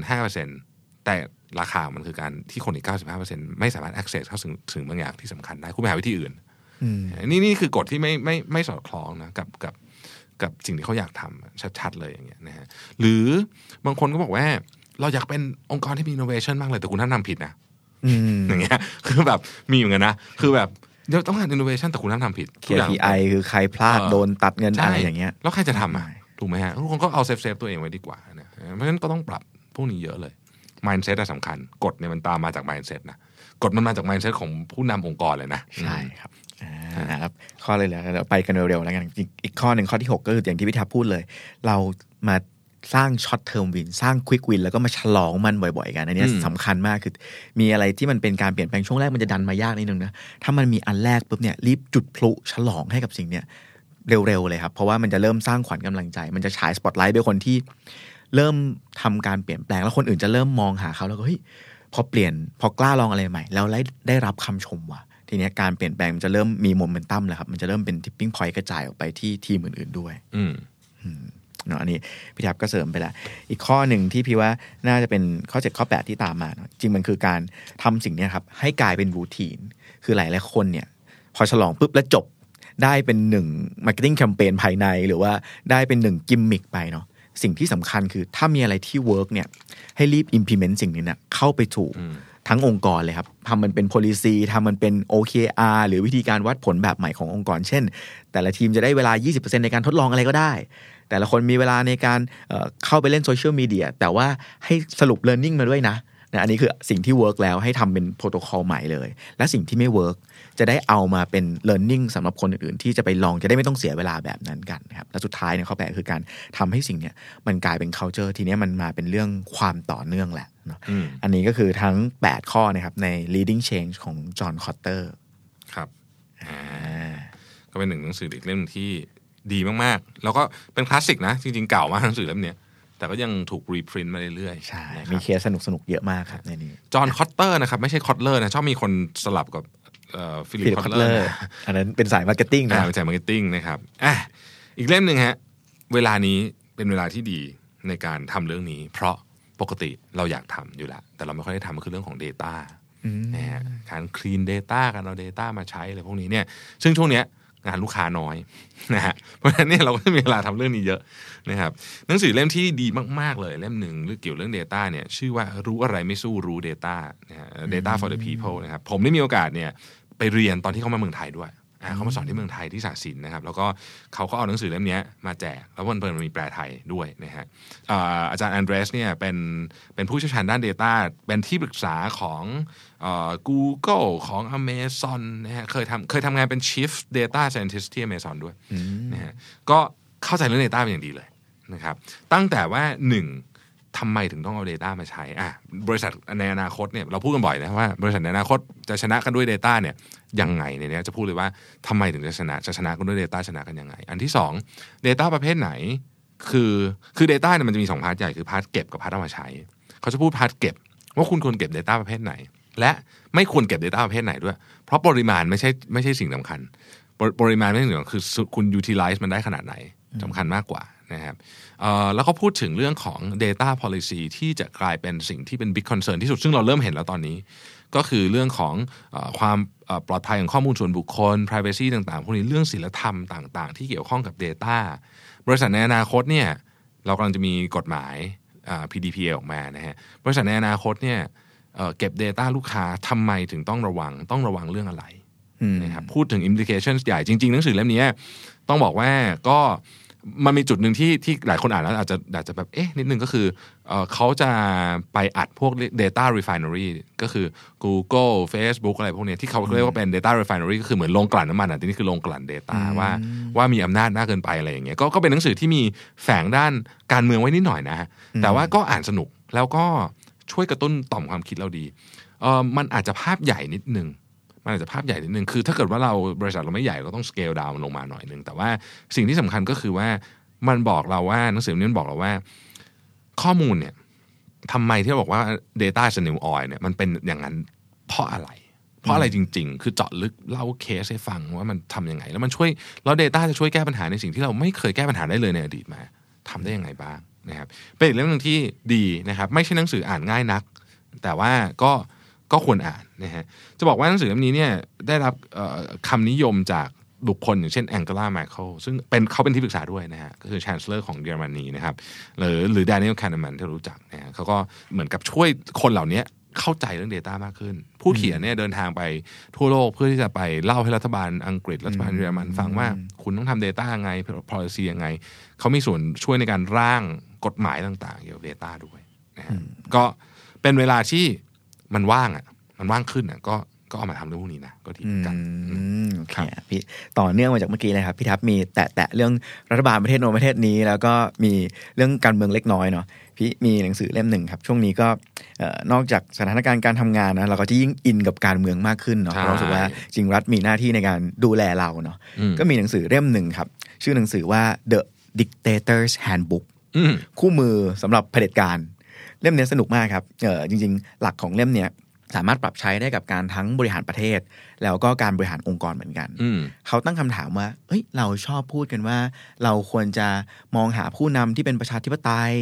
5%แต่ราคามันคือการที่คนอีก 95%ไม่สามารถ access เข้าถึงถึงบางอย่างที่สำคัญได้ คุณไปหาวิธีอื่นนี่นี่คือกฎที่ไม่ไม่ไม่สอดคล้องนะกับกับกับสิ่งที่เขาอยากทำชัด ๆ เลยอย่างเงี้ยนะฮะหรือบางคนก็บอกว่า เราอยากเป็นองค์กรที่มี innovation มากเลยแต่คุณท่านทำผิดนะอืมอย่างเงี้ย คือแบบมีเหมือนกันนะ คือแบบเดี๋ยวต้องการ innovation แต่คุณห้ามทำผิดทุกอย่าง KPI คือใครพลาดเออโดนตัดเงินใช่อะไรอย่างเงี้ย แล้วใครจะทำอะใช่ถูกไหมฮะทุกคนก็เอา save save ตัวเองไว้ดีกว่านะเพราะฉะนั้นก็ต้องปรับพวกนี้เยอะเลย mindset อะสำคัญ กฎเนี่ยมันตามมาจาก mindset นะกฎมันมาจาก mindset ของผู้นำองค์กรเลยนะ ใช่ครับอ่านะครับข้อเลยแล้วเราไปกันเร็วๆแล้วกันอีกอีกข้อหนึ่งข้อที่ 6 ก็คืออย่างที่พี่ทับพูดเลย เรามา สร้าง short-term win สร้าง quick win แล้วก็มาฉลองมันบ่อยๆ กันอันเนี้ยอืมสำคัญมากคือ มีอะไรที่มันเป็นการเปลี่ยนแปลงช่วงแรกมันจะดันมายากนิดนึงนะ ถ้ามันมีอันแรกปุ๊บเนี่ยรีบจุดพลุฉลองให้กับสิ่งเนี้ยเร็วๆเลยครับ เพราะว่ามันจะเริ่มสร้างขวัญกำลังใจ มันจะฉายสปอตไลท์ไปคนที่ เริ่มทำการเปลี่ยนแปลงแล้วคนอื่นจะเริ่มมองหาเขาแล้วก็เฮ้ยพอเปลี่ยนพอกล้าลองอะไรใหม่ แล้วได้ได้รับคำชมว่ะทีเนี้ยการเปลี่ยนแปลงมันจะเริ่มมีโมเมนตัมแล้วครับ มันจะเริ่มเป็น tipping point กระจายออกไปที่ทีมอื่นๆด้วย อืม เนาะอันนี้พี่ทับก็เสริมไปแล้วอีกข้อหนึ่งที่พี่ว่าน่าจะเป็นข้อ7ข้อ 8 ที่ตามมาเนอะจริงมันคือการทำสิ่งเนี้ยครับให้กลายเป็น routine คือหลายหลายๆคนเนี่ยพอฉลองปุ๊บแล้วจบได้เป็นหนึ่ง marketing campaign ภายใน หรือว่าได้เป็นหนึ่งกิมมิคไปเนาะสิ่งที่สำคัญคือถ้ามีอะไรที่ work เนี่ยให้รีบ implement สิ่งนี้เนี่ยเข้าไปถูกอืมทั้งองค์กรเลยครับทำมันเป็น policy ทำมันเป็น OKR หรือวิธีการวัดผลแบบใหม่ขององค์กร เช่น แต่ละทีมจะได้เวลา 20%ในการทดลองอะไรก็ได้ แต่ละคนมีเวลาในการเอ่อเข้าไปเล่นโซเชียลมีเดียแต่ว่าให้สรุป learning มาด้วยนะนะอันนี้คือสิ่งที่ work แล้วให้ทำเป็นโปรโตคอลใหม่เลย และสิ่งที่ไม่ work จะได้เอามาเป็น learning สำหรับคนอื่นๆ ที่จะไปลองจะได้ไม่ต้องเสียเวลาแบบนั้นกันนะครับและสุดท้ายเนี่ยข้อแปดคือการทำให้สิ่งเนี้ยมันกลายเป็น culture ทีเนี้ยมันมาเป็นเรื่องความต่อเนื่องแหละเนาะอืมอันนี้ก็คือทั้ง 8 ข้อนะครับใน leading change ของจอห์นคอตเตอร์ครับอ่าก็เป็นหนึ่งหนังสืออีกเล่มที่ ดีมากๆ แล้วก็เป็นคลาสสิกนะ จริงๆเก่ามากหนังสือเล่มเนี้ยแต่ก็ยังถูก reprint มาเรื่อยๆ ใช่นะคมีรับเคสสนุกสนุกๆเยอะมากครับในนี้ จอห์นคอตเตอร์นะครับ ไม่ใช่คอตเลอร์นะ ชอบมีคนสลับกับฟิลิปฟิลิปคอตเลเลอร์ อันนั้นเป็นสาย marketing อ่านะเป็นจาก marketing นะครับอะอีกเล่มหนึ่งฮะ เวลานี้เป็นเวลาที่ดีในการทำเรื่องนี้ เพราะปกติเราอยากทำอยู่แล้วแต่เราไม่ค่อยได้ทำก็คือเรื่องของ Data นะฮะการ clean data การเอา Data มาใช้อะไรพวกนี้เนี่ย ซึ่งช่วงเนี้ย งานลูกค้าน้อยนะฮะเพราะฉะนั้นเนี่ยเราก็จะมีเวลาทำเรื่องนี้เยอะนะครับหนังสือเล่มที่ดีมาก ๆ เลยเล่มหนึ่งเรื่องเกี่ยวเรื่อง Data เนี่ยชื่อว่ารู้อะไรไม่สู้รู้ Data นะฮะ Data for the people นะครับผมได้มีโอกาสเนี่ยไปเรียนตอนที่เขามาเมืองไทยด้วยอ่าเขามาสอนที่เมืองไทยที่สาสินนะครับ แล้วก็เขาก็เอาหนังสือเล่มเนี้ยมาแจก แล้วมันเปิดมีแปลไทยด้วยนะฮะอ่าอาจารย์แอนเดรสเนี่ยเป็นเป็นผู้เชี่ยวชาญด้าน Data เป็นที่ปรึกษาของเอ่อ Google ของ Amazon นะฮะเคยทำเคยทำงานเป็น Chief Data Scientist ที่ Amazon ด้วยนะฮะก็เข้าใจเรื่อง Data เป็นอย่างดีเลยนะครับตั้งแต่ว่าหนึ่งทำไมถึงต้องเอา Data มาใช้อะบริษัทในอนาคตเนี่ยเราพูดกันบ่อยนะว่าบริษัทในอนาคตจะชนะกันด้วย Data เนี่ยยังไงในเนี้ยจะพูดเลยว่าทำไมถึงจะชนะจะชนะกันด้วย Data ชนะกันยังไง อันที่สอง Data ประเภทไหน คือคือ Data เนี่ยมันจะมีสอง part ใหญ่คือ part เก็บกับ part เอามาใช้ เขาจะพูด part เก็บ ว่าคุณควรเก็บ Data ประเภทไหน และไม่ควรเก็บ Data ประเภทไหนด้วย เพราะปริมาณไม่ใช่ไม่ใช่สิ่งสำคัญปริปริมาณไม่ใช่สิ่งสำคัญคือคุณ utilize มันได้ขนาดไหนสำคัญมากกว่านะครับเอ่อแล้วก็พูดถึงเรื่องของ data policy ที่จะกลายเป็นสิ่งที่เป็น big concern ที่สุด ซึ่งเราเริ่มเห็นแล้วตอนนี้ ก็คือเรื่องของเออความเอ่อปลอดภัยของข้อมูลส่วนบุคคล privacy ต่างๆ พวกนี้เรื่องศีลธรรมต่าง ๆ ที่เกี่ยวข้องกับ Data บริษัทในอนาคตเนี่ยเรากำลังจะมีกฎหมายอ่า PDPA ออกมานะฮะบริษัทในอนาคตเนี่ย เอ่อเก็บ Data ลูกค้าทำไมถึงต้องระวังต้องระวังเรื่องอะไรอืมนะครับพูดถึง implications ใหญ่จริง ๆ หนังสือเล่มนี้ต้องบอกว่าก็มันมีจุดหนึ่งที่ที่หลายคนอ่านแล้วอาจจะอาจจะแบบเอ๊ะนิดนึงก็คือเอ่อเขาจะไปอัดพวก data refinery ก็คือ Google Facebook อะไรพวกเนี้ยที่เขาเรียกว่าเป็น data refinery ก็คือเหมือนโรงกลั่นน้ำมันอะที่นี่คือโรงกลั่น data ว่าว่ามีอำนาจมากเกินไปอะไรอย่างเงี้ยก็ก็เป็นหนังสือที่มีแฝงด้านการเมืองไว้นิดหน่อยนะฮะแต่ว่าก็อ่านสนุกแล้วก็ ช่วยกระตุ้นต่อมความคิดเราดีเออมันอาจจะภาพใหญ่นิดนึงมันอาจจะภาพใหญ่นิดนึงคือ ถ้าเกิดว่าเราบริษัทเราไม่ใหญ่เราต้องสเกลดาวน์ลงมาหน่อยนึงแต่ว่าสิ่งที่สำคัญก็คือว่ามันบอกเราว่าหนังสือนี้มันบอกเราว่า ข้อมูลเนี่ยทำไมที่เราบอกว่า Data is the new oil เนี่ยมันเป็นอย่างนั้นเพราะอะไร เพราะอะไรจริง ๆ คือเจาะลึกเล่าเคสให้ฟังว่ามันทำยังไง แล้วมันช่วยแล้ว Data จะช่วยแก้ปัญหาในสิ่งที่เราไม่เคยแก้ปัญหาได้เลยในอดีตมาทำได้ยังไงบ้าง นะครับเป็นอีกเรื่องหนึ่งที่ดีนะครับ ไม่ใช่หนังสืออ่านง่ายนัก แต่ว่าก็ก็ควรอ่านนะฮะจะบอกว่าหนังสือเล่มนี้เนี่ยได้รับคำนิยมจากบุคคลอย่างเช่นแองเกลาแมคโคซึ่งเป็นเขาเป็นที่ปรึกษาด้วยนะฮะก็คือ chancellor ของเยอรมนีนะครับหรือหรือ Daniel Kahneman ที่รู้จักนะฮะเขาก็เหมือนกับช่วยคนเหล่านี้เข้าใจเรื่อง Data มากขึ้น ผู้เขียนเนี่ยเดินทางไปทั่วโลกเพื่อที่จะไปเล่าให้รัฐบาลอังกฤษ รัฐบาลเยอรมันฟังว่าคุณต้องทำ Data ยังไง policy ยังไง เขามีส่วนช่วยในการร่าง กฎหมายต่างๆ เกี่ยวกับ Data ด้วยนะฮะก็เป็นเวลาที่มันว่างอะมันว่างขึ้นอะก็ก็เอามาทำเรื่องพวกนี้นะก็ดีเหมือนกันอืมโอเคครับพี่ต่อเนื่องมาจากเมื่อกี้เลยครับพี่ทับมีแตะแตะเรื่องรัฐบาลประเทศโน้นประเทศนี้ แล้วก็มีเรื่องการเมืองเล็กน้อยเนาะพี่มีหนังสือเล่มหนึ่งครับ ช่วงนี้ก็เอ่อนอกจากสถานการณ์การทำงานนะเราก็จะยิ่งอินกับการเมืองมากขึ้นเนาะใช่เรารู้สึกว่าจริงรัฐมีหน้าที่ในการดูแลเราเนาะอืมก็มีหนังสือเล่มหนึ่งครับ ชื่อหนังสือว่า The Dictator's Handbook อืม คู่มือสำหรับเผด็จการเล่มเนี้ยสนุกมากครับเออจริง ๆ หลักของเล่มเนี้ยสามารถปรับใช้ได้กับการทั้งบริหารประเทศ แล้วก็การบริหารองค์กรเหมือนกันอืมเขาตั้งคำถามว่าเอ้ยเราชอบพูดกันว่า เราควรจะมองหาผู้นำที่เป็นประชาธิปไตย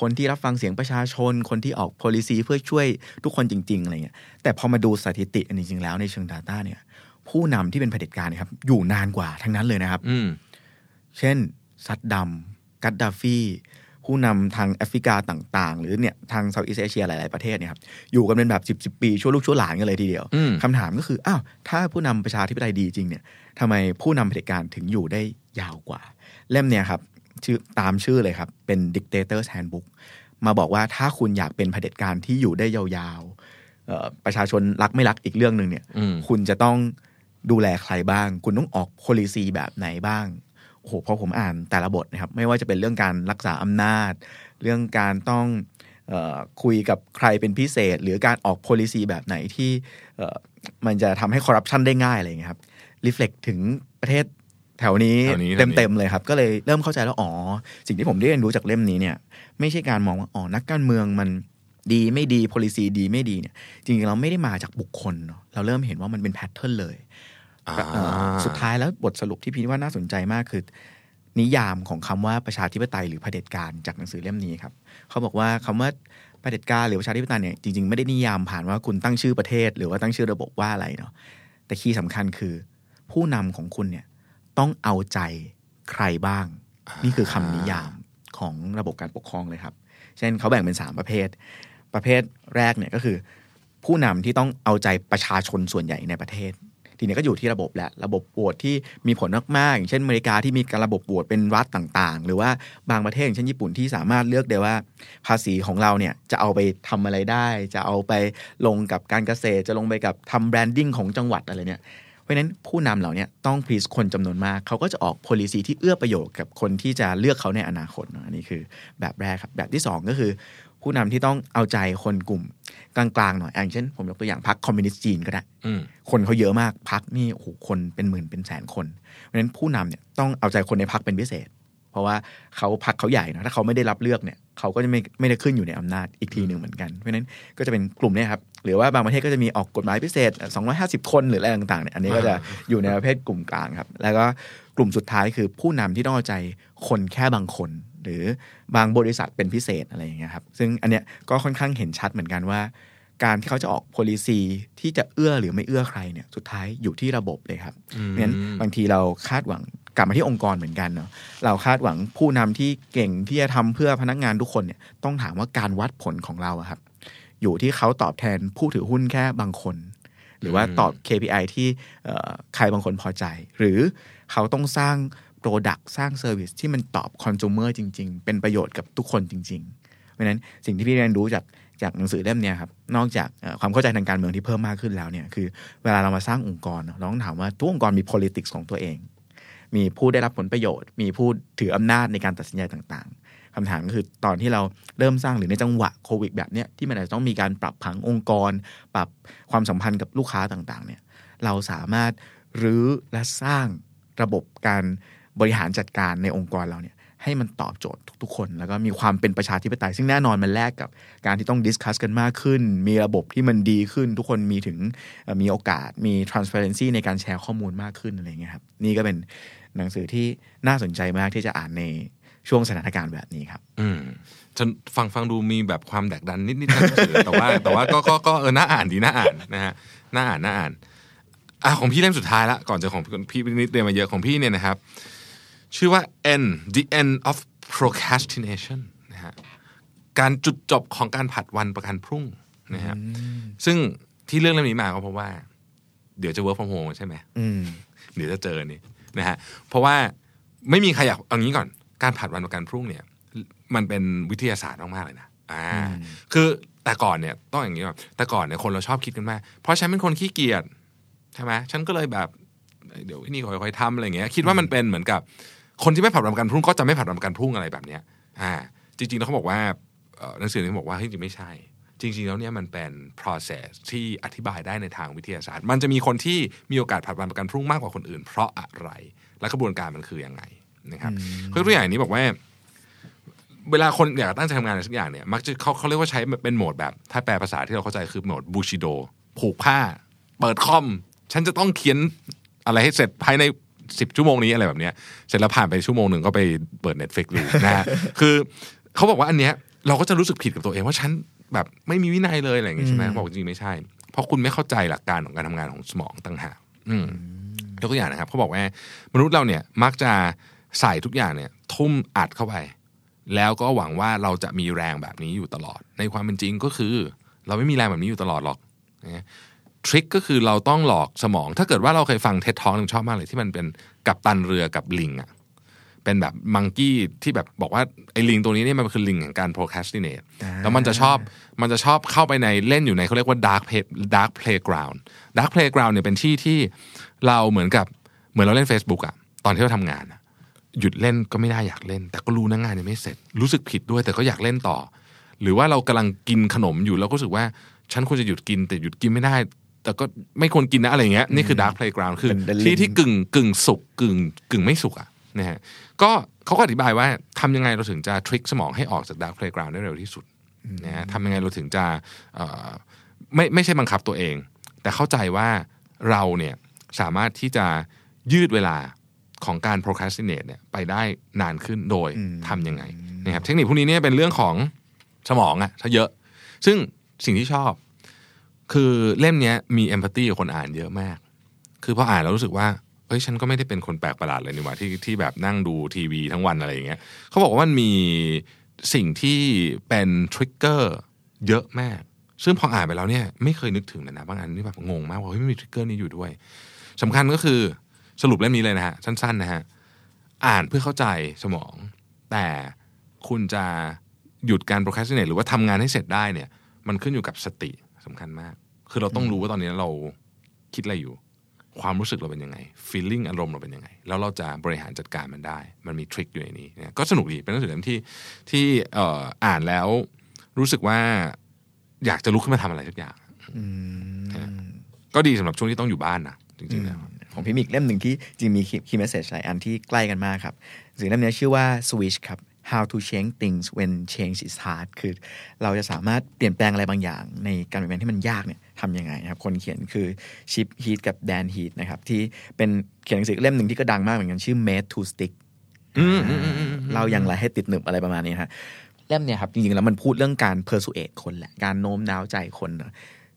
คนที่รับฟังเสียงประชาชน คนที่ออก policy เพื่อช่วยทุกคนจริง ๆ อะไรเงี้ย แต่พอมาดูสถิติอันจริงๆแล้วในเชิง Data เนี่ย ผู้นำที่เป็นเผด็จการเนี่ยครับ อยู่นานกว่าทั้งนั้นเลยนะครับอืมเช่น ซัดดัมกัดดาฟี ผู้นำทางแอฟริกาต่าง ๆ หรือเนี่ยทาง Southeast Asia หลาย ๆ ประเทศเนี่ยครับอยู่กันเป็นแบบ10บสปีชั่วลูกชั่วหลานกันเลยทีเดียวอืมคำถามก็คืออ้าวถ้าผู้นำประชาธิปไตยดีจริงเนี่ยทำไมผู้นำเผด็จการถึงอยู่ได้ยาวกว่า เล่มเนี่ยครับชื่อตามชื่อเลยครับ เป็น Dictator's Handbook มาบอกว่าถ้าคุณอยากเป็นเผด็จการที่อยู่ได้ยาวๆเอ่อประชาชนรักไม่รักอีกเรื่องหนึ่งเนี่ยอืมคุณจะต้องดูแลใครบ้าง คุณต้องออก policy แบบไหนบ้าง โอ้โหพอผมอ่านแต่ละบทนะครับ ไม่ว่าจะเป็นเรื่องการรักษาอำนาจ เรื่องการต้องเออคุยกับใครเป็นพิเศษ หรือการออก policy แบบไหนที่เอ่อมันจะทำให้คอร์รัปชันได้ง่ายอะไรอย่างเงี้ยครับ reflect ถึงประเทศแถวนี้แถวนี้แถวนี้เต็มๆเลยครับ ก็เลยเริ่มเข้าใจแล้วอ๋อ สิ่งที่ผมได้เรียนรู้จากเล่มนี้เนี่ย ไม่ใช่การมองว่าอ๋อนักการเมืองมันดีไม่ดี policy ดีไม่ดีเนี่ย จริงๆเราไม่ได้มาจากบุคคลเนาะเราเริ่มเห็นว่ามันเป็นแพทเทิร์นเลยอ่าเอ่อ สุดท้ายแล้วบทสรุปที่พี่ว่าน่าสนใจมากคือ นิยามของคำว่าประชาธิปไตยหรือเผด็จการจากหนังสือเล่มนี้ครับ เขาบอกว่าคำว่าเผด็จการหรือประชาธิปไตยเนี่ยจริงๆไม่ได้นิยามผ่านว่าคุณตั้งชื่อประเทศ หรือว่าตั้งชื่อระบบว่าอะไรเนาะแต่คีย์สำคัญคือ ผู้นำของคุณเนี่ยต้องเอาใจใครบ้าง นี่คือคำนิยามของระบบการปกครองเลยครับ เช่นเขาแบ่งเป็นสามประเภท ประเภทแรกเนี่ยก็คือ ผู้นำที่ต้องเอาใจประชาชนส่วนใหญ่ในประเทศ ทีนี้ก็อยู่ที่ระบบแหละระบบโหวตที่มีผลมากๆอย่างเช่นอเมริกาที่มีการระบบโหวตเป็นรัฐต่างๆ หรือว่าบางประเทศอย่างเช่นญี่ปุ่นที่สามารถเลือกได้ว่า ภาษีของเราเนี่ยจะเอาไปทำอะไรได้ จะเอาไปลงกับการเกษตร จะลงไปกับทำ branding ของจังหวัดอะไรเนี่ยเพราะฉะนั้นผู้นำเหล่าเนี้ยต้อง please คนจำนวนมาก เขาก็จะออก policy ที่เอื้อประโยชน์กับคนที่จะเลือกเขาในอนาคตอะอันนี้คือแบบแรกครับ แบบที่สองก็คือ ผู้นำที่ต้องเอาใจคนกลุ่ม กลางๆหน่อยอย่างเช่น ผมยกตัวอย่างพรรคคอมมิวนิสต์จีนก็ได้อืมคนเขาเยอะมากพรรคนี่โอ้โหคนเป็นหมื่นเป็นแสนคน เพราะฉะนั้นผู้นำเนี่ยต้องเอาใจคนในพักเป็นพิเศษ เพราะว่าเขาพักเขาใหญ่นะถ้าเขาไม่ได้รับเลือกเนี่ยเขาก็จะไม่ไม่ได้ขึ้นอยู่ในอำนาจอีกทีหนึ่งเหมือนกัน เพราะฉะนั้นก็จะเป็นกลุ่มเนี้ครับหรือว่าบางประเทศก็จะมีออกกฎหมายพิเศษ 250 คนหรืออะไรต่างๆเนี่ยอันนี้ก็จะอยู่ในประเภทกลุ่มกลางครับ แล้วก็กลุ่มสุดท้ายคือผู้นำที่ต้องเอาใจคนแค่บางคน หรือบางบริษัทเป็นพิเศษอะไรอย่างเงี้ยครับซึ่งอันเนี้ยก็ค่อนข้างเห็นชัดเหมือนกันว่า การที่เขาจะออก policy ที่จะเอื้อหรือไม่เอื้อใครเนี่ยสุดท้ายอยู่ที่ระบบเลยครับอืมเพราะฉะนั้นบางทีเราคาดหวังกลับมาที่องค์กรเหมือนกันเนาะเราคาดหวังผู้นำที่เก่งที่จะทำเพื่อพนักงานทุกคนเนี่ยต้องถามว่าการวัดผลของเราอะครับอยู่ที่เขาตอบแทนผู้ถือหุ้นแค่บางคน หรือว่าตอบ KPI ที่เอ่อใครบางคนพอใจ หรือเขาต้องสร้าง Product สร้าง Service ที่มันตอบคอน sumer จริง ๆ เป็นประโยชน์กับทุกคนจริง ๆ เพราะฉะนั้นสิ่งที่พี่เรียนรู้จากจากหนังสือเล่มนี้ครับนอกจากความเข้าใจทางการเมืองที่เพิ่มมากขึ้นแล้วเนี่ยคือเวลาเรามาสร้างองค์กรเนอะเราต้องถามว่าทุกองค์กรมี politics ของตัวเอง มีผู้ได้รับผลประโยชน์ มีผู้ถืออำนาจในการตัดสินใจต่างๆคำถามก็คือตอนที่เราเริ่มสร้างหรือในจังหวะโควิดแบบเนี้ยที่มันอาจจะต้องมีการปรับผังองค์กร ปรับความสัมพันธ์กับลูกค้าต่างๆเนี่ยเราสามารถรื้อและสร้างระบบการ บริหารจัดการในองค์กรเราเนี่ยให้มันตอบโจทย์ทุกๆคน แล้วก็มีความเป็นประชาธิปไตย ซึ่งแน่นอนมันแลกกับการที่ต้องดิสคัสกันมากขึ้น มีระบบที่มันดีขึ้น ทุกคนมีถึงมีโอกาสมี transparency ในการแชร์ข้อมูลมากขึ้นอะไรเงี้ยครับนี่ก็เป็นหนังสือที่น่าสนใจมากที่จะอ่านในช่วงสถานการณ์แบบนี้ครับ อืมจนฟังฟังดูมีแบบความแดกดันนิดนิดนะหนังสือแต่ว่าแต่ว่าก็ก็ก็เออน่าอ่านดีน่าอ่านนะฮะน่าอ่านน่าอ่านอะของพี่เล่มสุดท้ายละก่อนจะของพี่พี่นิดเรียนมาเยอะของพี่เนี่ยนะครับ ชื่อว่า N the end of procrastination นะฮะการจุดจบของการผัดวันประกันพรุ่งนะฮะซึ่งที่เรื่องเล่มนี้มาก็เพราะว่า เดี๋ยวจะ work from home ใช่ไหมอืมเดี๋ยวจะเจอนี่นะฮะเพราะว่าไม่มีใครอยากเอางี้ก่อนการผัดวันประกันพรุ่งเนี่ย มันเป็นวิทยาศาสตร์มากๆเลยนะอ่า คือแต่ก่อนเนี่ย ต้องอย่างนี้ก่อนแต่ก่อนเนี่ยคนเราชอบคิดกันว่าเพราะฉันเป็นคนขี้เกียจใช่ไหมฉันก็เลยแบบ เดี๋ยวนี่ค่อยๆทำอะไรเงี้ย คิดว่ามันเป็นเหมือนกับ คนที่ไม่ผัดวันประกันพรุ่งก็จะไม่ผัดวันประกันพรุ่งอะไรแบบเนี้ยอ่าจริงๆแล้วเขาบอกว่าเอ่อหนังสือนี้บอกว่าเฮ้ยจริงๆไม่ใช่ จริง ๆ แล้วเนี่ยมันเป็น process ที่อธิบายได้ในทางวิทยาศาสตร์ มันจะมีคนที่มีโอกาสผัดวันประกันพรุ่งมากกว่าคนอื่น เพราะอะไรและกระบวนการมันคือยังไงนะครับยกตัวอย่างนี้บอกว่าเวลาคนอยากตั้งใจทำงานอะไรสักอย่างเนี่ยมักจะเขาเขาเรียกว่าใช้เป็นโหมดแบบ ถ้าแปลภาษาที่เราเข้าใจคือโหมดบูชิโดผูกผ้า เปิดคอม ฉันจะต้องเขียนอะไรให้เสร็จภายใน สิบชั่วโมงนี้อะไรแบบเนี้ยเสร็จแล้วผ่านไปชั่วโมงหนึ่งก็ไปเปิด Netflix ดูนะฮะคือเขาบอกว่าอันเนี้ยเราก็จะรู้สึกผิดกับตัวเองว่าฉันแบบไม่มีวินัยเลยอะไรอย่างงี้ใช่ไหมบอกจริงๆไม่ใช่ เพราะคุณไม่เข้าใจหลักการของการทำงานของสมองต่างหากอืมยกตัวอย่างนะครับเขาบอกว่ามนุษย์เราเนี่ยมักจะใส่ทุกอย่างเนี่ยทุ่มอัดเข้าไป แล้วก็หวังว่าเราจะมีแรงแบบนี้อยู่ตลอด ในความเป็นจริงก็คือ เราไม่มีแรงแบบนี้อยู่ตลอดหรอกนะ ทริคก็คือเราต้องหลอกสมอง ถ้าเกิดว่าเราเคยฟังเท็ดท้องนึงชอบมากเลยที่มันเป็นกับตันเรือกับลิงอะเป็นแบบมังกี้ที่แบบบอกว่าไอ้ลิงตัวนี้เนี่ยมันคือลิงแห่งการ procrastinate อ่าแล้วมันจะชอบมันจะชอบเข้าไปในเล่นอยู่ในเขาเรียกว่า dark play dark playground dark playground เนี่ยเป็นที่ที่เราเหมือนกับเหมือนเราเล่น Facebook อะตอนที่เราทำงานอะหยุดเล่นก็ไม่ได้อยากเล่น แต่ก็รู้นะงานยังไม่เสร็จ รู้สึกผิดด้วยแต่ก็อยากเล่นต่อ หรือว่าเรากำลังกินขนมอยู่แล้วก็รู้สึกว่าฉันควรจะหยุดกินแต่หยุดกินไม่ได้ แต่ก็ไม่ควรกินนะอะไรอย่างเงี้ยนี่คือ dark playground คือเป็นเป็นที่ลิงที่กึ่งกึ่งสุกกึ่งกึ่งไม่สุกอะนะฮะก็เขาก็อธิบายว่าทำยังไงเราถึงจะทริคสมองให้ออกจาก dark playground ได้เร็วที่สุดนะฮะทำยังไงเราถึงจะเอ่อไม่ไม่ใช่บังคับตัวเอง แต่เข้าใจว่าเราเนี่ยสามารถที่จะยืดเวลาของการ procrastinate เนี่ยไปได้นานขึ้นโดยทำยังไงนะครับเทคนิคพวกนี้เนี่ยเป็นเรื่องของสมองอะถ้าเยอะ ซึ่งสิ่งที่ชอบ คือเล่มนี้มีเอมพัตตีกับคนอ่านเยอะมาก คือพออ่านแล้วรู้สึกว่าเอ้ยฉันก็ไม่ได้เป็นคนแปลกประหลาดเลยนี่หว่าที่ที่แบบนั่งดูทีวีทั้งวันอะไรอย่างเงี้ยเขาบอกว่ามันมีสิ่งที่เป็นทริกเกอร์เยอะมาก ซึ่งพออ่านไปแล้วเนี่ยไม่เคยนึกถึงเลยนะบางอันนี่แบบงงมากว่าเฮ้ยไม่มีทริกเกอร์นี้อยู่ด้วยสำคัญก็คือสรุปเล่มนี้เลยนะฮะสั้นๆนะฮะอ่านเพื่อเข้าใจสมอง แต่คุณจะหยุดการ procrastinate หรือว่าทำงานให้เสร็จได้เนี่ย มันขึ้นอยู่กับสติ สำคัญมาก คือเราต้องรู้ว่าตอนนี้เราคิดอะไรอยู่ ความรู้สึกเราเป็นยังไง feeling อารมณ์เราเป็นยังไง แล้วเราจะบริหารจัดการมันได้ มันมี trick อยู่ในนี้เนี่ยก็สนุกดีเป็นหนังสือเล่มที่ที่เอ่ออ่านแล้วรู้สึกว่าอยากจะลุกขึ้นมาทำอะไรสักอย่างอืมก็ดีสำหรับช่วงที่ต้องอยู่บ้านนะจริงๆแล้วของพี่มิกเล่มหนึ่งที่จริงมี key message หลายอันที่ใกล้กันมากครับหนังสือเล่มนี้ชื่อว่า Switch ครับ How to change things when change is hard คือเราจะสามารถเปลี่ยนแปลงอะไรบางอย่าง ในการเปลี่ยนแปลงที่มันยากเนี่ยทำยังไงนะครับ คนเขียนคือChip Heath กับ Dan Heath นะครับ ที่เป็นเขียนหนังสือเล่มหนึ่งที่ก็ดังมากเหมือนกัน ชื่อ Made to Stick อืมอืมอืมอืมเราอย่างไรให้ติดหนึบอะไรประมาณนี้ฮะเล่มเนี่ยครับจริงๆแล้วมันพูดเรื่องการ persuade คนแหละ การโน้มน้าวใจคนเนอะ